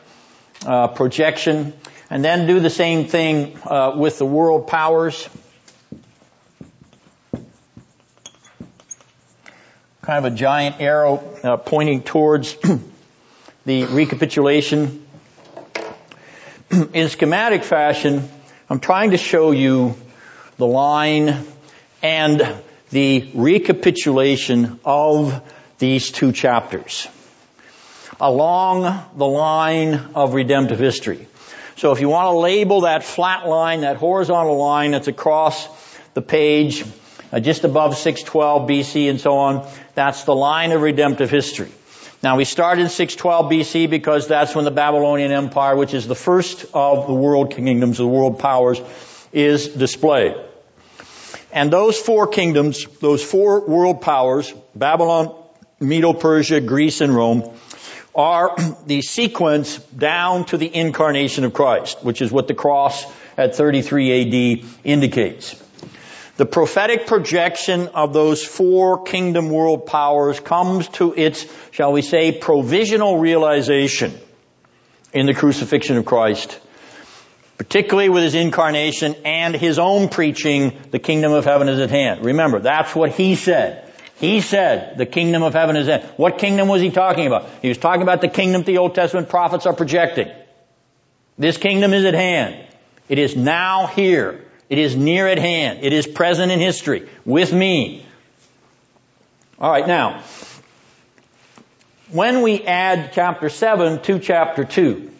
uh, projection, and then do the same thing uh, with the world powers. Kind of a giant arrow uh, pointing towards the recapitulation. In schematic fashion, I'm trying to show you the line and the recapitulation of these two chapters along the line of redemptive history. So if you want to label that flat line, that horizontal line that's across the page, uh, just above 612 BC and so on, that's the line of redemptive history. Now we start in 612 BC because that's when the Babylonian Empire, which is the first of the world kingdoms, the world powers, is displayed. And those four kingdoms, those four world powers, Babylon, Medo-Persia, Greece, and Rome, are the sequence down to the incarnation of Christ, which is what the cross at 33 AD indicates. The prophetic projection of those four kingdom world powers comes to its, shall we say, provisional realization in the crucifixion of Christ, particularly with his incarnation and his own preaching, the kingdom of heaven is at hand. Remember, that's what he said. He said, the kingdom of heaven is in. What kingdom was he talking about? He was talking about the kingdom the Old Testament prophets are projecting. This kingdom is at hand. It is now here. It is near at hand. It is present in history with me. Alright, now, when we add chapter 7 to chapter 2,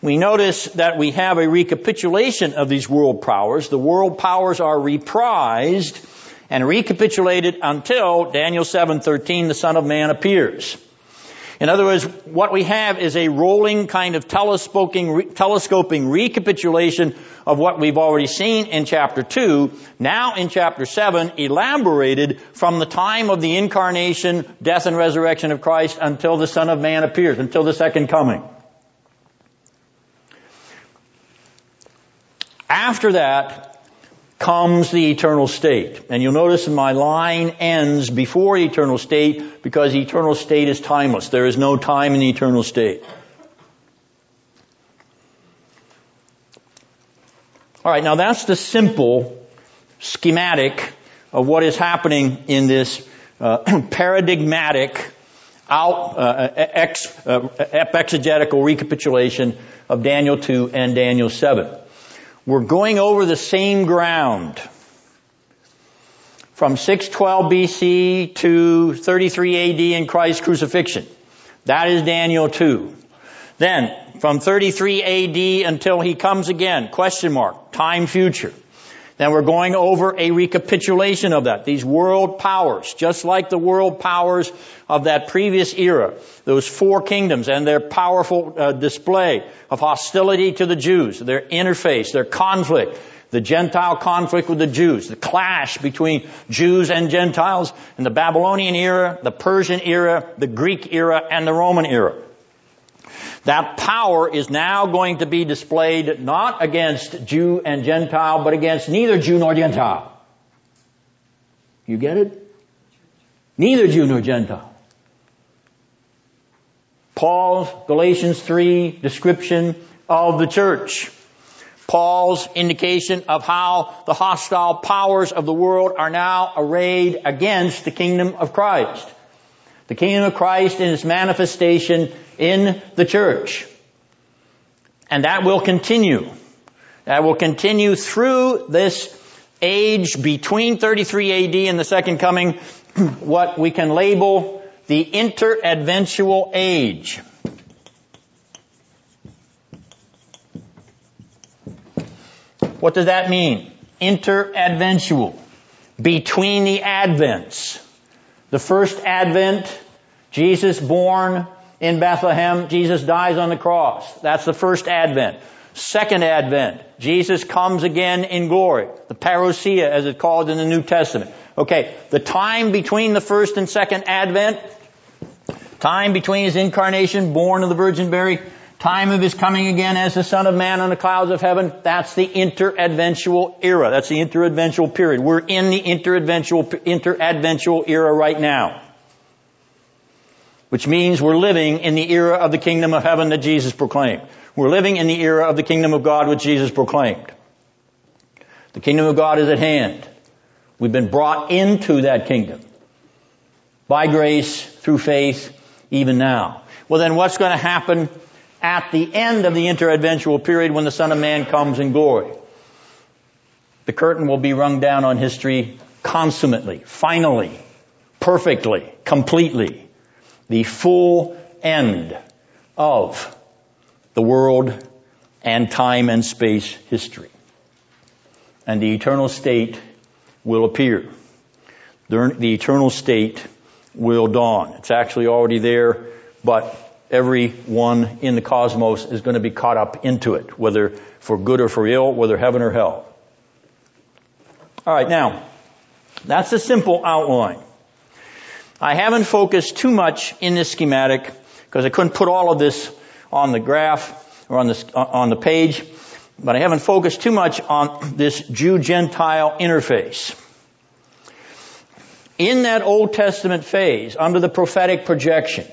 we notice that we have a recapitulation of these world powers. The world powers are reprised and recapitulated until Daniel 7:13 the son of man appears. In other words, what we have is a rolling kind of telescoping, telescoping recapitulation of what we've already seen in chapter 2, now in chapter 7, elaborated from the time of the incarnation, death, and resurrection of Christ until the Son of Man appears, until the second coming. After that, comes the eternal state. And you'll notice my line ends before eternal state because eternal state is timeless. There is no time in the eternal state. Alright, now that's the simple schematic of what is happening in this uh, paradigmatic out, uh, ex, uh, exegetical recapitulation of Daniel 2 and Daniel 7. We're going over the same ground. From 612 BC to 33 AD in Christ's crucifixion. That is Daniel 2. Then, from 33 AD until he comes again, question mark, time future. Then we're going over a recapitulation of that. These world powers, just like the world powers of that previous era, those four kingdoms and their powerful uh, display of hostility to the Jews, their interface, their conflict, the Gentile conflict with the Jews, the clash between Jews and Gentiles in the Babylonian era, the Persian era, the Greek era, and the Roman era. That power is now going to be displayed not against Jew and Gentile, but against neither Jew nor Gentile. You get it? Neither Jew nor Gentile. Paul's Galatians 3 description of the church. Paul's indication of how the hostile powers of the world are now arrayed against the kingdom of Christ. The kingdom of Christ in its manifestation in the church. And that will continue. That will continue through this age between 33 AD and the second coming, what we can label the interadventual age. What does that mean? Interadventual. Between the advents. The first advent, Jesus born in Bethlehem, Jesus dies on the cross. That's the first advent. Second advent, Jesus comes again in glory. The parousia, as it's called in the New Testament. Okay, the time between the first and second advent, time between his incarnation, born of the Virgin Mary, time of his coming again as the Son of Man on the clouds of heaven, that's the interadventual era. That's the interadventual period. We're in the interadventual, interadventual era right now. Which means we're living in the era of the kingdom of heaven that Jesus proclaimed. We're living in the era of the kingdom of God which Jesus proclaimed. The kingdom of God is at hand. We've been brought into that kingdom. By grace, through faith, even now. Well then what's going to happen at the end of the interadventual period when the Son of Man comes in glory. The curtain will be rung down on history consummately, finally, perfectly, completely. The full end of the world and time and space history. And the eternal state will appear. The, eternal state will dawn. It's actually already there, but everyone in the cosmos is going to be caught up into it, whether for good or for ill, whether heaven or hell. Alright, now, that's a simple outline. I haven't focused too much in this schematic because I couldn't put all of this on the graph or on the, uh, on the page, but I haven't focused too much on this Jew-Gentile interface. In that Old Testament phase, under the prophetic projection,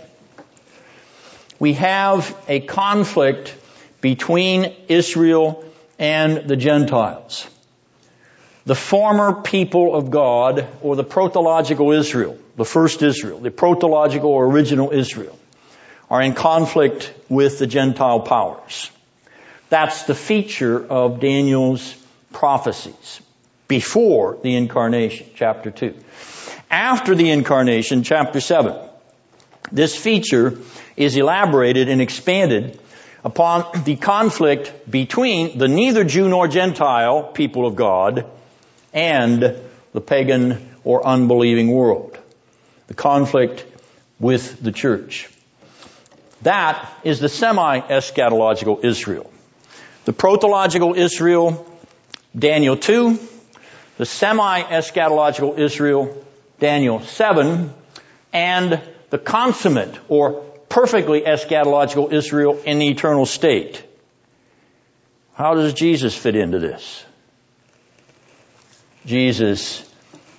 we have a conflict between Israel and the Gentiles. The former people of God, or the protological Israel, the first Israel, the protological or original Israel, are in conflict with the Gentile powers. That's the feature of Daniel's prophecies before the incarnation, chapter 2. After the incarnation, chapter 7, this feature is elaborated and expanded upon the conflict between the neither Jew nor Gentile people of God and the pagan or unbelieving world. The conflict with the church. That is the semi-eschatological Israel. The protological Israel, Daniel 2. The semi-eschatological Israel, Daniel 7. And the consummate or perfectly eschatological Israel in the eternal state. How does Jesus fit into this? Jesus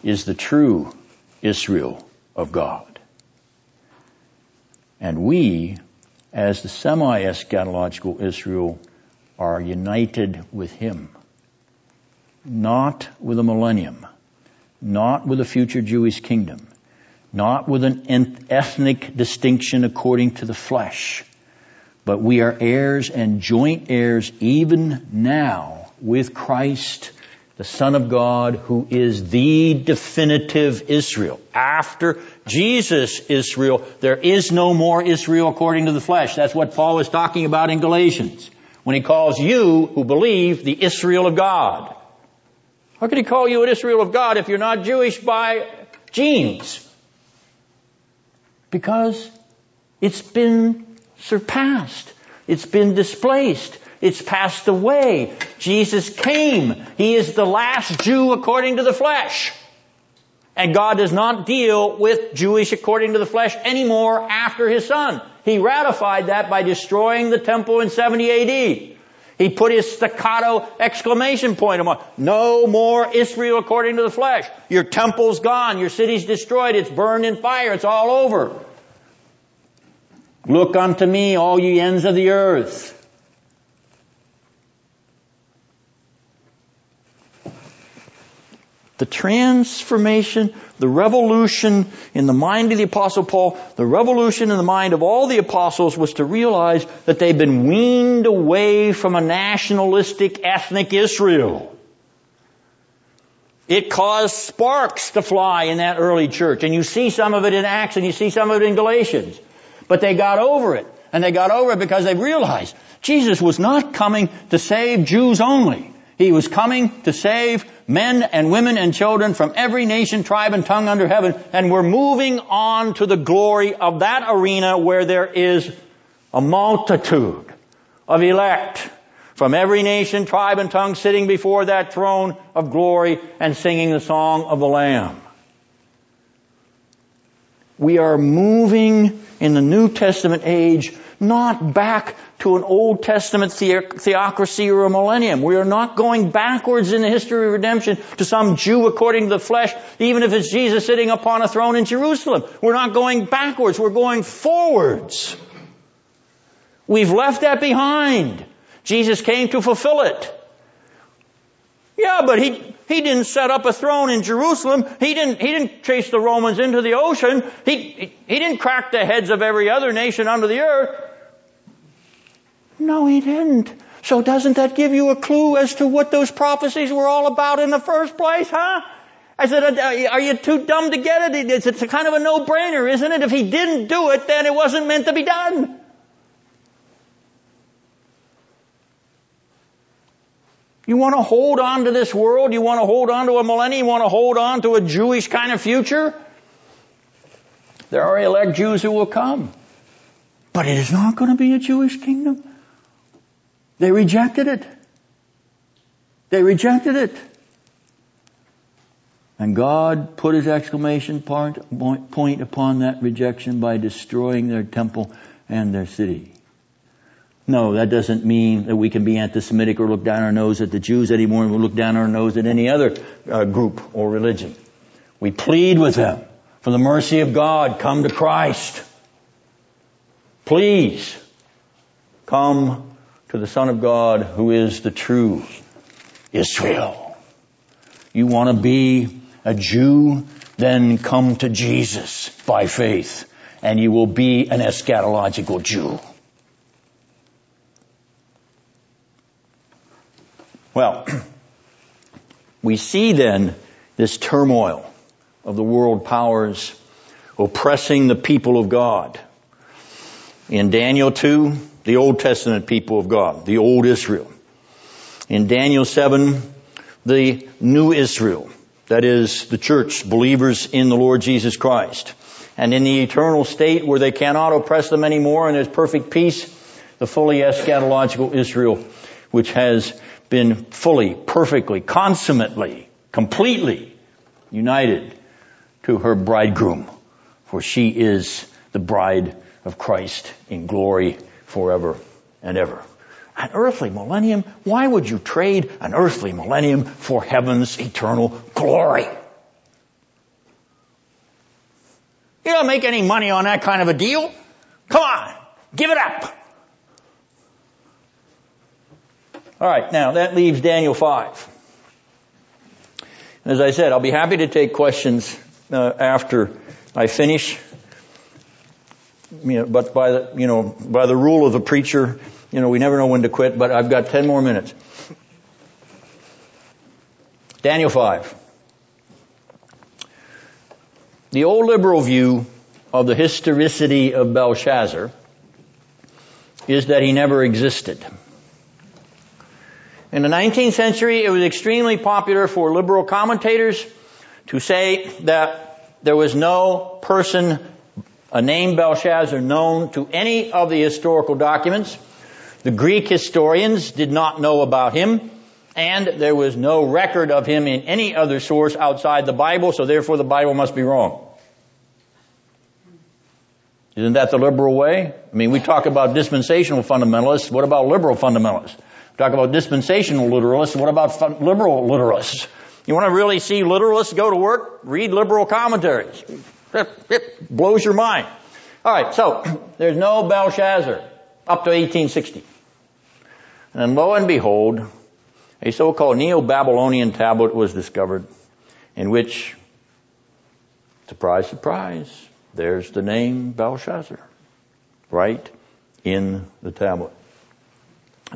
is the true Israel of God. And we, as the semi-eschatological Israel, are united with Him. Not with a millennium. Not with a future Jewish kingdom. Not with an ethnic distinction according to the flesh. But we are heirs and joint heirs even now with Christ the Son of God who is the definitive Israel. After Jesus Israel, there is no more Israel according to the flesh. That's what Paul is talking about in Galatians. When he calls you who believe the Israel of God. How can he call you an Israel of God if you're not Jewish by genes? Because it's been surpassed. It's been displaced. It's passed away. Jesus came. He is the last Jew according to the flesh. And God does not deal with Jewish according to the flesh anymore after his son. He ratified that by destroying the temple in 70 AD. He put his staccato exclamation point on no more Israel according to the flesh. Your temple's gone. Your city's destroyed. It's burned in fire. It's all over. Look unto me, all ye ends of the earth. The transformation, the revolution in the mind of the apostle Paul, the revolution in the mind of all the apostles was to realize that they've been weaned away from a nationalistic ethnic Israel. It caused sparks to fly in that early church, and you see some of it in Acts and you see some of it in Galatians. But they got over it, and they got over it because they realized Jesus was not coming to save Jews only. He was coming to save men and women and children from every nation, tribe, and tongue under heaven. And we're moving on to the glory of that arena where there is a multitude of elect from every nation, tribe, and tongue sitting before that throne of glory and singing the song of the Lamb. We are moving in the New Testament age not back to an Old Testament theocracy or a millennium. We are not going backwards in the history of redemption to some Jew according to the flesh, even if it's Jesus sitting upon a throne in Jerusalem. We're not going backwards. We're going forwards. We've left that behind. Jesus came to fulfill it. Yeah, but he, he didn't set up a throne in Jerusalem. He didn't, he didn't chase the Romans into the ocean. He, he didn't crack the heads of every other nation under the earth. No, he didn't. So doesn't that give you a clue as to what those prophecies were all about in the first place, huh? I said, are you too dumb to get it? It's a kind of a no-brainer, isn't it? If he didn't do it, then it wasn't meant to be done. You want to hold on to this world? You want to hold on to a millennium? You want to hold on to a Jewish kind of future? There are elect Jews who will come. But it is not going to be a Jewish kingdom. They rejected it. They rejected it. And God put his exclamation point upon that rejection by destroying their temple and their city. No, that doesn't mean that we can be anti-Semitic or look down our nose at the Jews anymore and we look down our nose at any other uh, group or religion. We plead with them for the mercy of God, come to Christ. Please come to the Son of God who is the true Israel. You want to be a Jew? Then come to Jesus by faith and you will be an eschatological Jew. Well, we see then this turmoil of the world powers oppressing the people of God. In Daniel 2, the Old Testament people of God, the old Israel. In Daniel 7, the new Israel, that is the church, believers in the Lord Jesus Christ. and in the eternal state where they cannot oppress them anymore and there's perfect peace, the fully eschatological Israel, which has been fully, perfectly, consummately, completely united to her bridegroom, for she is the bride of Christ in glory forever and ever. An earthly millennium? Why would you trade an earthly millennium for heaven's eternal glory? You don't make any money on that kind of a deal. Come on, give it up. All right, now that leaves Daniel 5. As I said, I'll be happy to take questions uh, after I finish. You know, but by the, you know, by the rule of the preacher, you know, we never know when to quit, but I've got 10 more minutes. Daniel 5. The old liberal view of the historicity of Belshazzar is that he never existed. In the 19th century, it was extremely popular for liberal commentators to say that there was no person, a name Belshazzar, known to any of the historical documents. The Greek historians did not know about him, and there was no record of him in any other source outside the Bible, so therefore the Bible must be wrong. Isn't that the liberal way? I mean, we talk about dispensational fundamentalists. What about liberal fundamentalists? Talk about dispensational literalists. What about liberal literalists? You want to really see literalists go to work? Read liberal commentaries. Blows your mind. All right, so there's no Belshazzar up to 1860. And lo and behold, a so-called Neo-Babylonian tablet was discovered in which, surprise, surprise, there's the name Belshazzar right in the tablet.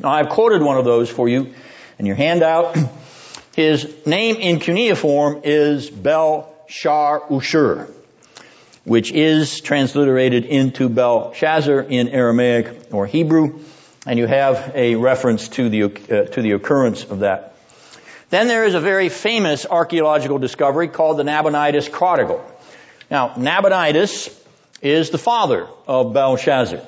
Now I've quoted one of those for you in your handout. His name in cuneiform is Bel-Shar Ushur, which is transliterated into Belshazzar in Aramaic or Hebrew, and you have a reference to the, uh, to the occurrence of that. Then there is a very famous archaeological discovery called the Nabonidus Chronicle. Now, Nabonidus is the father of Belshazzar.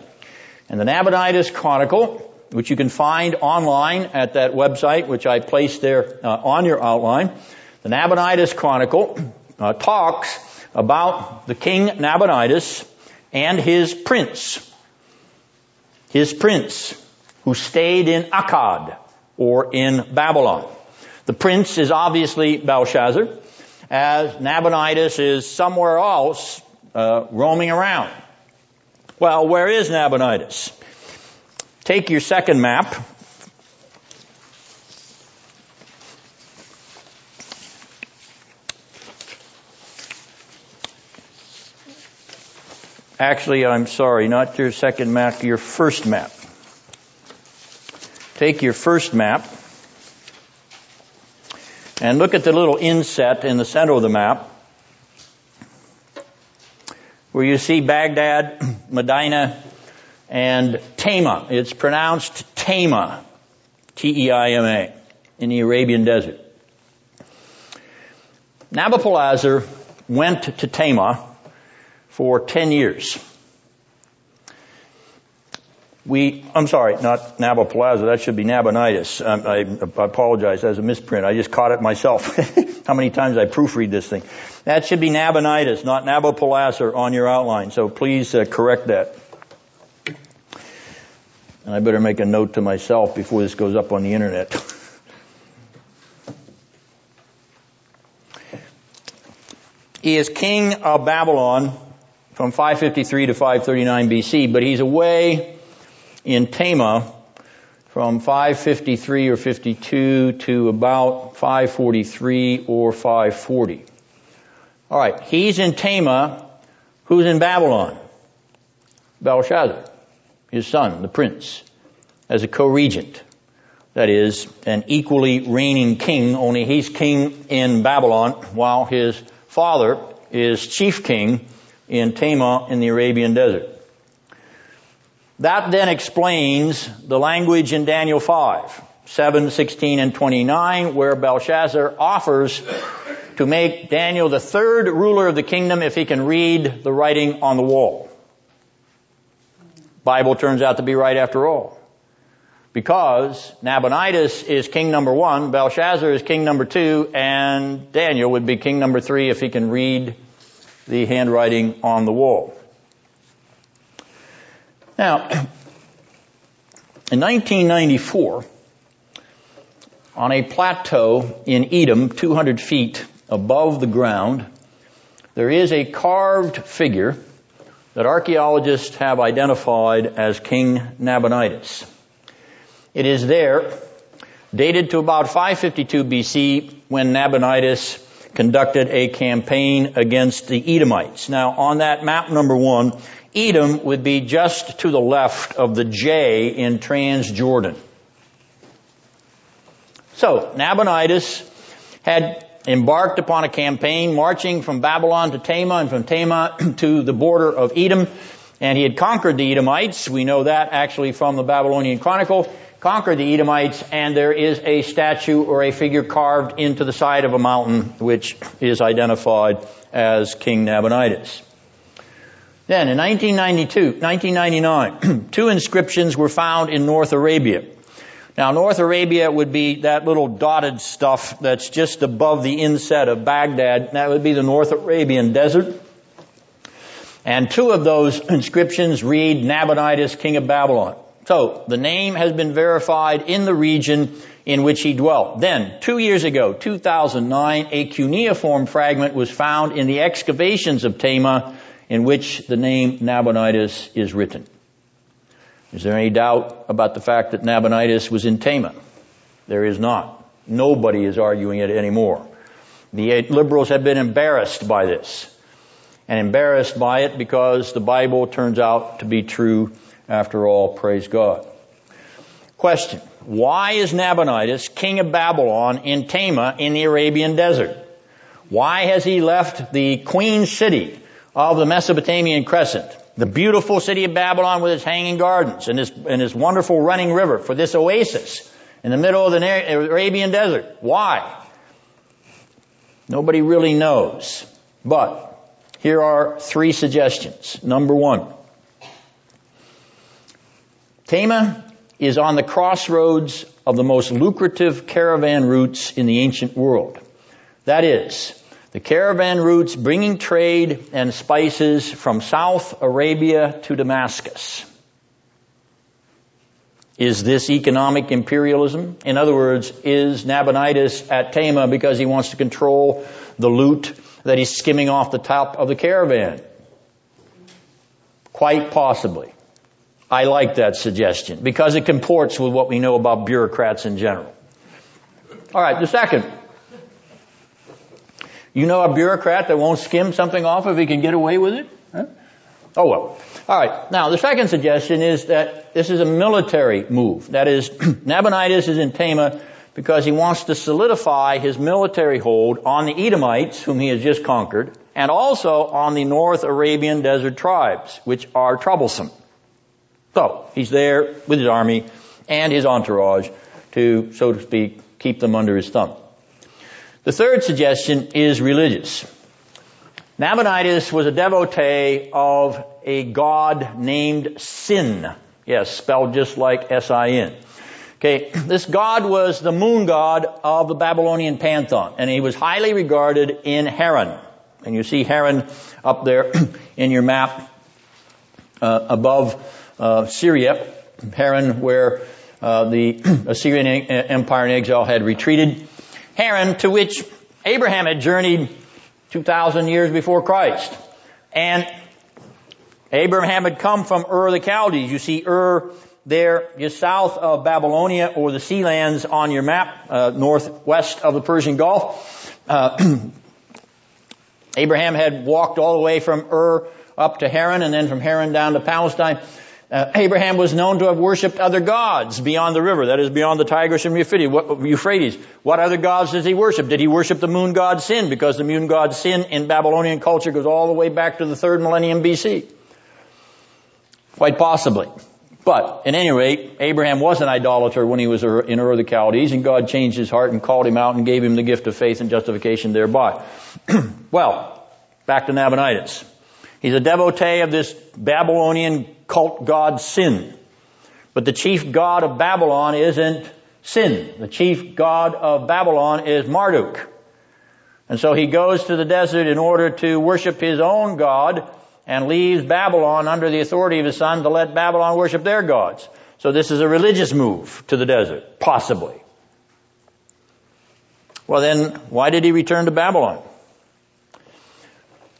And the Nabonidus Chronicle which you can find online at that website, which I placed there uh, on your outline. The Nabonidus Chronicle uh, talks about the king Nabonidus and his prince. His prince, who stayed in Akkad, or in Babylon. The prince is obviously Belshazzar, as Nabonidus is somewhere else uh, roaming around. Well, where is Nabonidus? Take your second map. Actually, I'm sorry, not your second map, your first map. Take your first map and look at the little inset in the center of the map where you see Baghdad, Medina, and Tama. It's pronounced Tama, T-E-I-M-A, in the Arabian desert. Nabopolassar went to Tama for 10 years. We, I'm sorry, not Nabopolassar, that should be Nabonidus. Um, I, I, apologize, as a misprint. I just caught it myself. How many times I proofread this thing. That should be Nabonidus, not Nabopolassar on your outline, so please uh, correct that. And I better make a note to myself before this goes up on the internet. he is king of Babylon from 553 to 539 BC, but he's away in Tama from 553 or 52 to about 543 or 540. Alright, he's in Tama. Who's in Babylon? Belshazzar his son, the prince, as a co-regent. That is, an equally reigning king, only he's king in Babylon while his father is chief king in Tama in the Arabian desert. That then explains the language in Daniel 5, 7, 16, and 29, where Belshazzar offers to make Daniel the third ruler of the kingdom if he can read the writing on the wall. Bible turns out to be right after all. Because Nabonidus is king number one, Belshazzar is king number two, and Daniel would be king number three if he can read the handwriting on the wall. Now, in 1994, on a plateau in Edom, 200 feet above the ground, there is a carved figure that archaeologists have identified as King Nabonidus. It is there, dated to about 552 BC, when Nabonidus conducted a campaign against the Edomites. Now, on that map number one, Edom would be just to the left of the J in Transjordan. So, Nabonidus had embarked upon a campaign marching from Babylon to Tama and from Tama to the border of Edom. And he had conquered the Edomites. We know that actually from the Babylonian Chronicle. Conquered the Edomites and there is a statue or a figure carved into the side of a mountain which is identified as King Nabonidus. Then in 1992, 1999, two inscriptions were found in North Arabia. Now, North Arabia would be that little dotted stuff that's just above the inset of Baghdad. That would be the North Arabian desert. And two of those inscriptions read Nabonidus, king of Babylon. So, the name has been verified in the region in which he dwelt. Then, two years ago, 2009, a cuneiform fragment was found in the excavations of Tema in which the name Nabonidus is written. Is there any doubt about the fact that Nabonidus was in Tema? There is not. Nobody is arguing it anymore. The liberals have been embarrassed by this. And embarrassed by it because the Bible turns out to be true after all. Praise God. Question. Why is Nabonidus king of Babylon in Tema in the Arabian desert? Why has he left the queen city of the Mesopotamian crescent? the beautiful city of Babylon with its hanging gardens and its, and its wonderful running river for this oasis in the middle of the Arabian desert. Why? Nobody really knows. But here are three suggestions. Number one. Tema is on the crossroads of the most lucrative caravan routes in the ancient world. That is, the caravan routes bringing trade and spices from South Arabia to Damascus. Is this economic imperialism? In other words, is Nabonidus at Tama because he wants to control the loot that he's skimming off the top of the caravan? Quite possibly. I like that suggestion because it comports with what we know about bureaucrats in general. Alright, the second. You know a bureaucrat that won't skim something off if he can get away with it? Huh? Oh well. Alright, now the second suggestion is that this is a military move. That is, Nabonidus is in Tema because he wants to solidify his military hold on the Edomites, whom he has just conquered, and also on the North Arabian desert tribes, which are troublesome. So, he's there with his army and his entourage to, so to speak, keep them under his thumb. The third suggestion is religious. Nabonidus was a devotee of a god named Sin. Yes, spelled just like S-I-N. Okay, this god was the moon god of the Babylonian pantheon, and he was highly regarded in Haran. And you see Haran up there in your map uh, above uh, Syria, Haran, where uh, the Assyrian Empire in exile had retreated. Haran, to which Abraham had journeyed 2,000 years before Christ. And Abraham had come from Ur the Chaldees. You see Ur there just south of Babylonia or the sea lands on your map, uh, northwest of the Persian Gulf. Uh, Abraham had walked all the way from Ur up to Haran and then from Haran down to Palestine. Uh, Abraham was known to have worshipped other gods beyond the river, that is beyond the Tigris and Euphrates. What other gods does he worship? Did he worship the moon god Sin? Because the moon god Sin in Babylonian culture goes all the way back to the third millennium BC. Quite possibly. But at any rate, Abraham was an idolater when he was in Ur of the Chaldees, and God changed his heart and called him out and gave him the gift of faith and justification thereby. well, back to Nabonidus. He's a devotee of this Babylonian cult god Sin. But the chief god of Babylon isn't Sin. The chief god of Babylon is Marduk. And so he goes to the desert in order to worship his own God and leaves Babylon under the authority of his son to let Babylon worship their gods. So this is a religious move to the desert, possibly. Well then, why did he return to Babylon?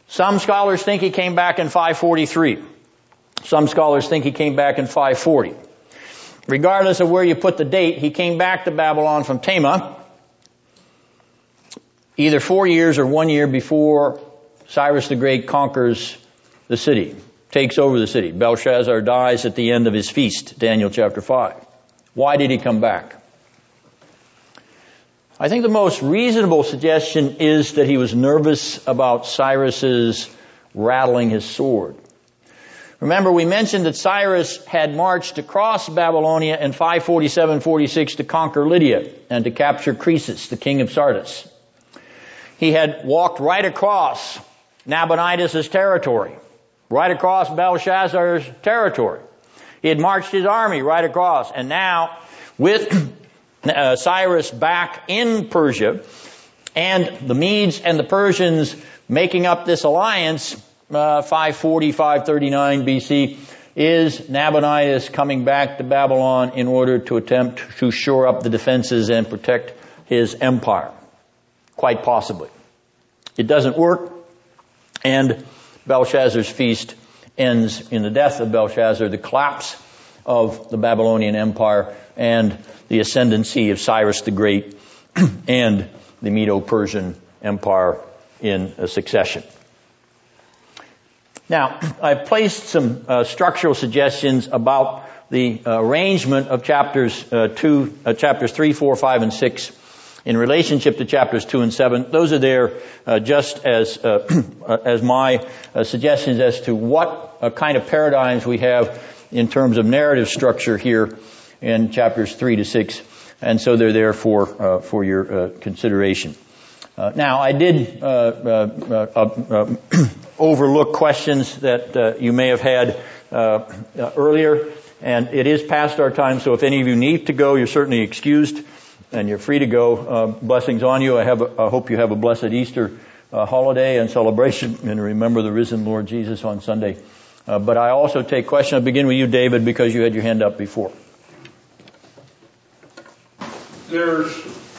Some scholars think he came back in 543. Some scholars think he came back in 540. Regardless of where you put the date, he came back to Babylon from Tema, either four years or one year before Cyrus the Great conquers the city, takes over the city. Belshazzar dies at the end of his feast, Daniel chapter 5. Why did he come back? I think the most reasonable suggestion is that he was nervous about Cyrus's rattling his sword. Remember, we mentioned that Cyrus had marched across Babylonia in 547-46 to conquer Lydia and to capture Croesus, the king of Sardis. He had walked right across Nabonidus' territory, right across Belshazzar's territory. He had marched his army right across, and now, with uh, Cyrus back in Persia, and the Medes and the Persians making up this alliance, uh, 540, 539 BC, is Nabonidus coming back to Babylon in order to attempt to shore up the defenses and protect his empire. Quite possibly. It doesn't work, and Belshazzar's feast ends in the death of Belshazzar, the collapse of the Babylonian Empire, and the ascendancy of Cyrus the Great and the Medo-Persian Empire in a succession. Now, I've placed some uh, structural suggestions about the uh, arrangement of chapters uh, two, uh, chapters three, four, five, and six in relationship to chapters two and seven. Those are there uh, just as uh, as my suggestions as to what kind of paradigms we have in terms of narrative structure here in chapters three to six, and so they're there for for your consideration. Uh, now, I did uh, uh, uh, uh overlook questions that you may have had earlier, and it is past our time. So, if any of you need to go, you're certainly excused, and you're free to go. blessings on you. I have. A, I hope you have a blessed Easter holiday and celebration, and remember the risen Lord Jesus on Sunday. but I also take questions. I'll begin with you, David, because you had your hand up before.
There's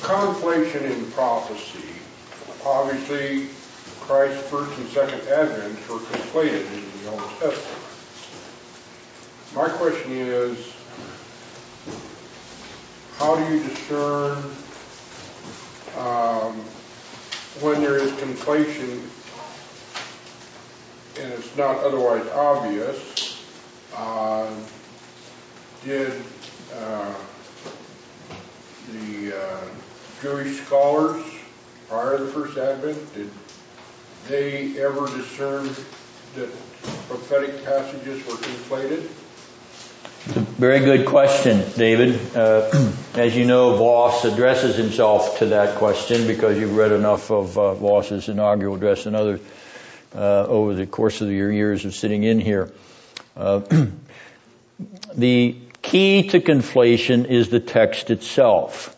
conflation in prophecy obviously Christ's first and second advents were conflated in the Old Testament. My question is, how do you discern um, when there is conflation and it's not otherwise obvious? Uh, did uh, the uh, Jewish scholars prior to the first advent, did they ever discern that prophetic passages were conflated?
Very good question, David. Uh, as you know, Vos addresses himself to that question because you've read enough of uh, Vos's inaugural address and others uh, over the course of your years of sitting in here. Uh, the key to conflation is the text itself.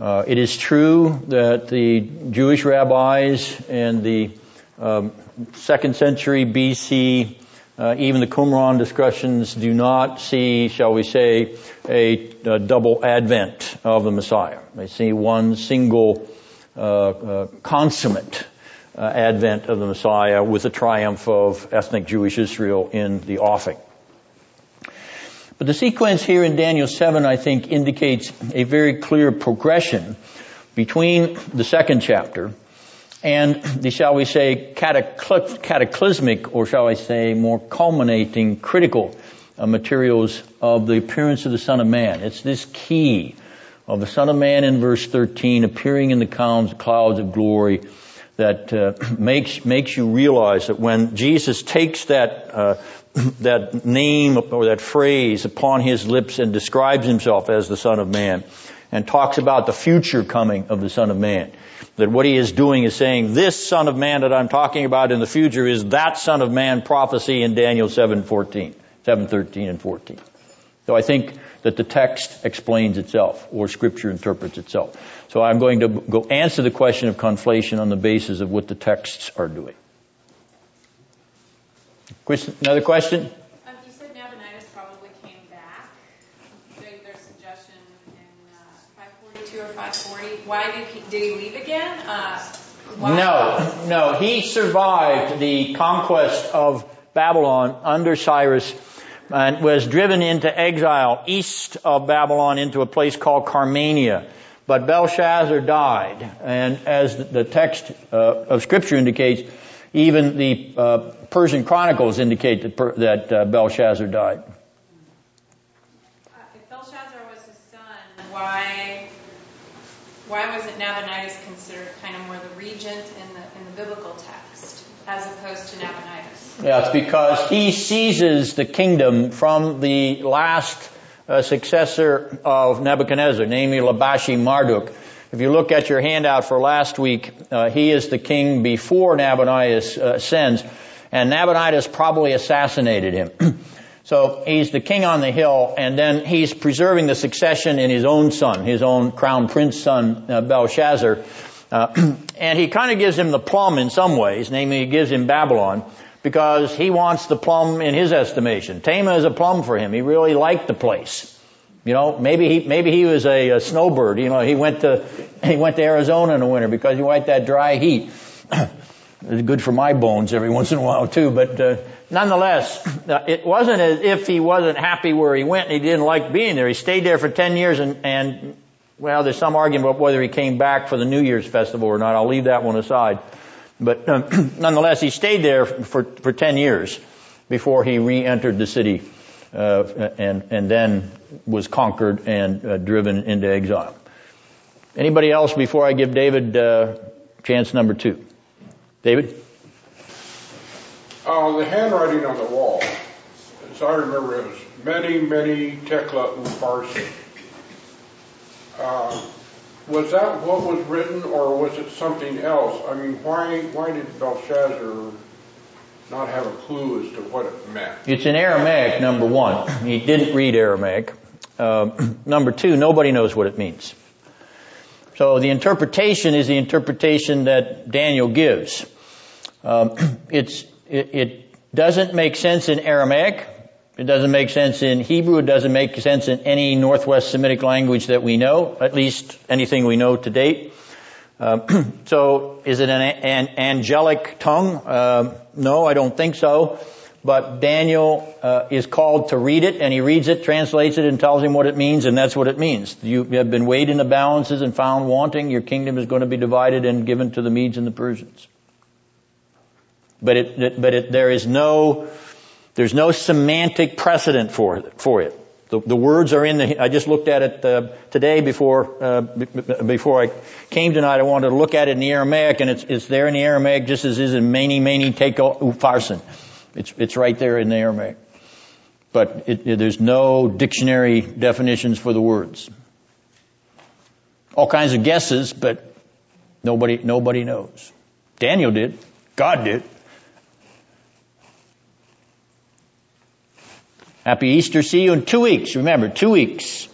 Uh, it is true that the Jewish rabbis and the um, second century BC, uh, even the Qumran discussions do not see, shall we say, a, a double advent of the Messiah. They see one single uh, uh consummate uh, advent of the Messiah with the triumph of ethnic Jewish Israel in the offing. But the sequence here in Daniel 7, I think, indicates a very clear progression between the second chapter and the, shall we say, cataclysmic, or shall I say, more culminating, critical uh, materials of the appearance of the Son of Man. It's this key of the Son of Man in verse 13 appearing in the clouds of glory that uh, makes makes you realize that when Jesus takes that uh, that name or that phrase upon his lips and describes himself as the Son of Man and talks about the future coming of the Son of Man, that what he is doing is saying this Son of Man that I'm talking about in the future is that Son of Man prophecy in Daniel 7:14, 7:13 and 14. So I think that the text explains itself or scripture interprets itself. So I'm going to go answer the question of conflation on the basis of what the texts are doing. Question, another question?
Um, you said Nabonidus probably came back. Their, their suggestion in uh, 542 or 540. Why did he, did he leave again? Uh.
No, no. He survived the conquest of Babylon under Cyrus and was driven into exile east of Babylon into a place called Carmania. But Belshazzar died, and as the text uh, of Scripture indicates, even the uh, Persian chronicles indicate that, per, that uh, Belshazzar died.
Uh, if Belshazzar was his son, why why wasn't Nabonidus considered kind of more the regent in the in the biblical text as opposed to Nabonidus?
Yeah, it's because he seizes the kingdom from the last uh, successor of Nebuchadnezzar, namely Labashi Marduk. If you look at your handout for last week, uh, he is the king before Nabonidus uh, and Nabonidus probably assassinated him. so he's the king on the hill, and then he's preserving the succession in his own son, his own crown prince son, uh, Belshazzar. Uh, and he kind of gives him the plum in some ways, namely he gives him Babylon because he wants the plum in his estimation. Tama is a plum for him. He really liked the place. You know, maybe he maybe he was a, a snowbird. You know, he went to he went to Arizona in the winter because he liked that dry heat. it's good for my bones every once in a while too. But uh, nonetheless, uh, it wasn't as if he wasn't happy where he went and he didn't like being there. He stayed there for ten years and and well, there's some argument about whether he came back for the New Year's festival or not. I'll leave that one aside. But um, nonetheless, he stayed there for, for 10 years before he re-entered the city uh, and, and then was conquered and uh, driven into exile. Anybody else before I give David uh, chance number two? David?
Uh, the handwriting on the wall, as I remember, it was mene, mene tekel upharsin. Uh, was that what was written, or was it something else? I mean, why why did Belshazzar not have a clue as to what it meant?
It's in Aramaic, number one. He didn't read Aramaic. Uh, number two, nobody knows what it means. So the interpretation is the interpretation that Daniel gives. Um, it's it, it doesn't make sense in Aramaic. It doesn't make sense in Hebrew. It doesn't make sense in any Northwest Semitic language that we know, at least anything we know to date. Uh, so, is it an, an angelic tongue? Uh, no, I don't think so. But Daniel uh, is called to read it, and he reads it, translates it, and tells him what it means, and that's what it means. You have been weighed in the balances and found wanting. Your kingdom is going to be divided and given to the Medes and the Persians. But it, but it, there is no there's no semantic precedent for it. For it. The, the words are in the. I just looked at it uh, today before uh, b- before I came tonight. I wanted to look at it in the Aramaic, and it's it's there in the Aramaic just as is in mene mene tekel upharsin. It's it's right there in the Aramaic, but it, it, there's no dictionary definitions for the words. All kinds of guesses, but nobody nobody knows. Daniel did. God did. Happy Easter. See you in two weeks. Remember, two weeks.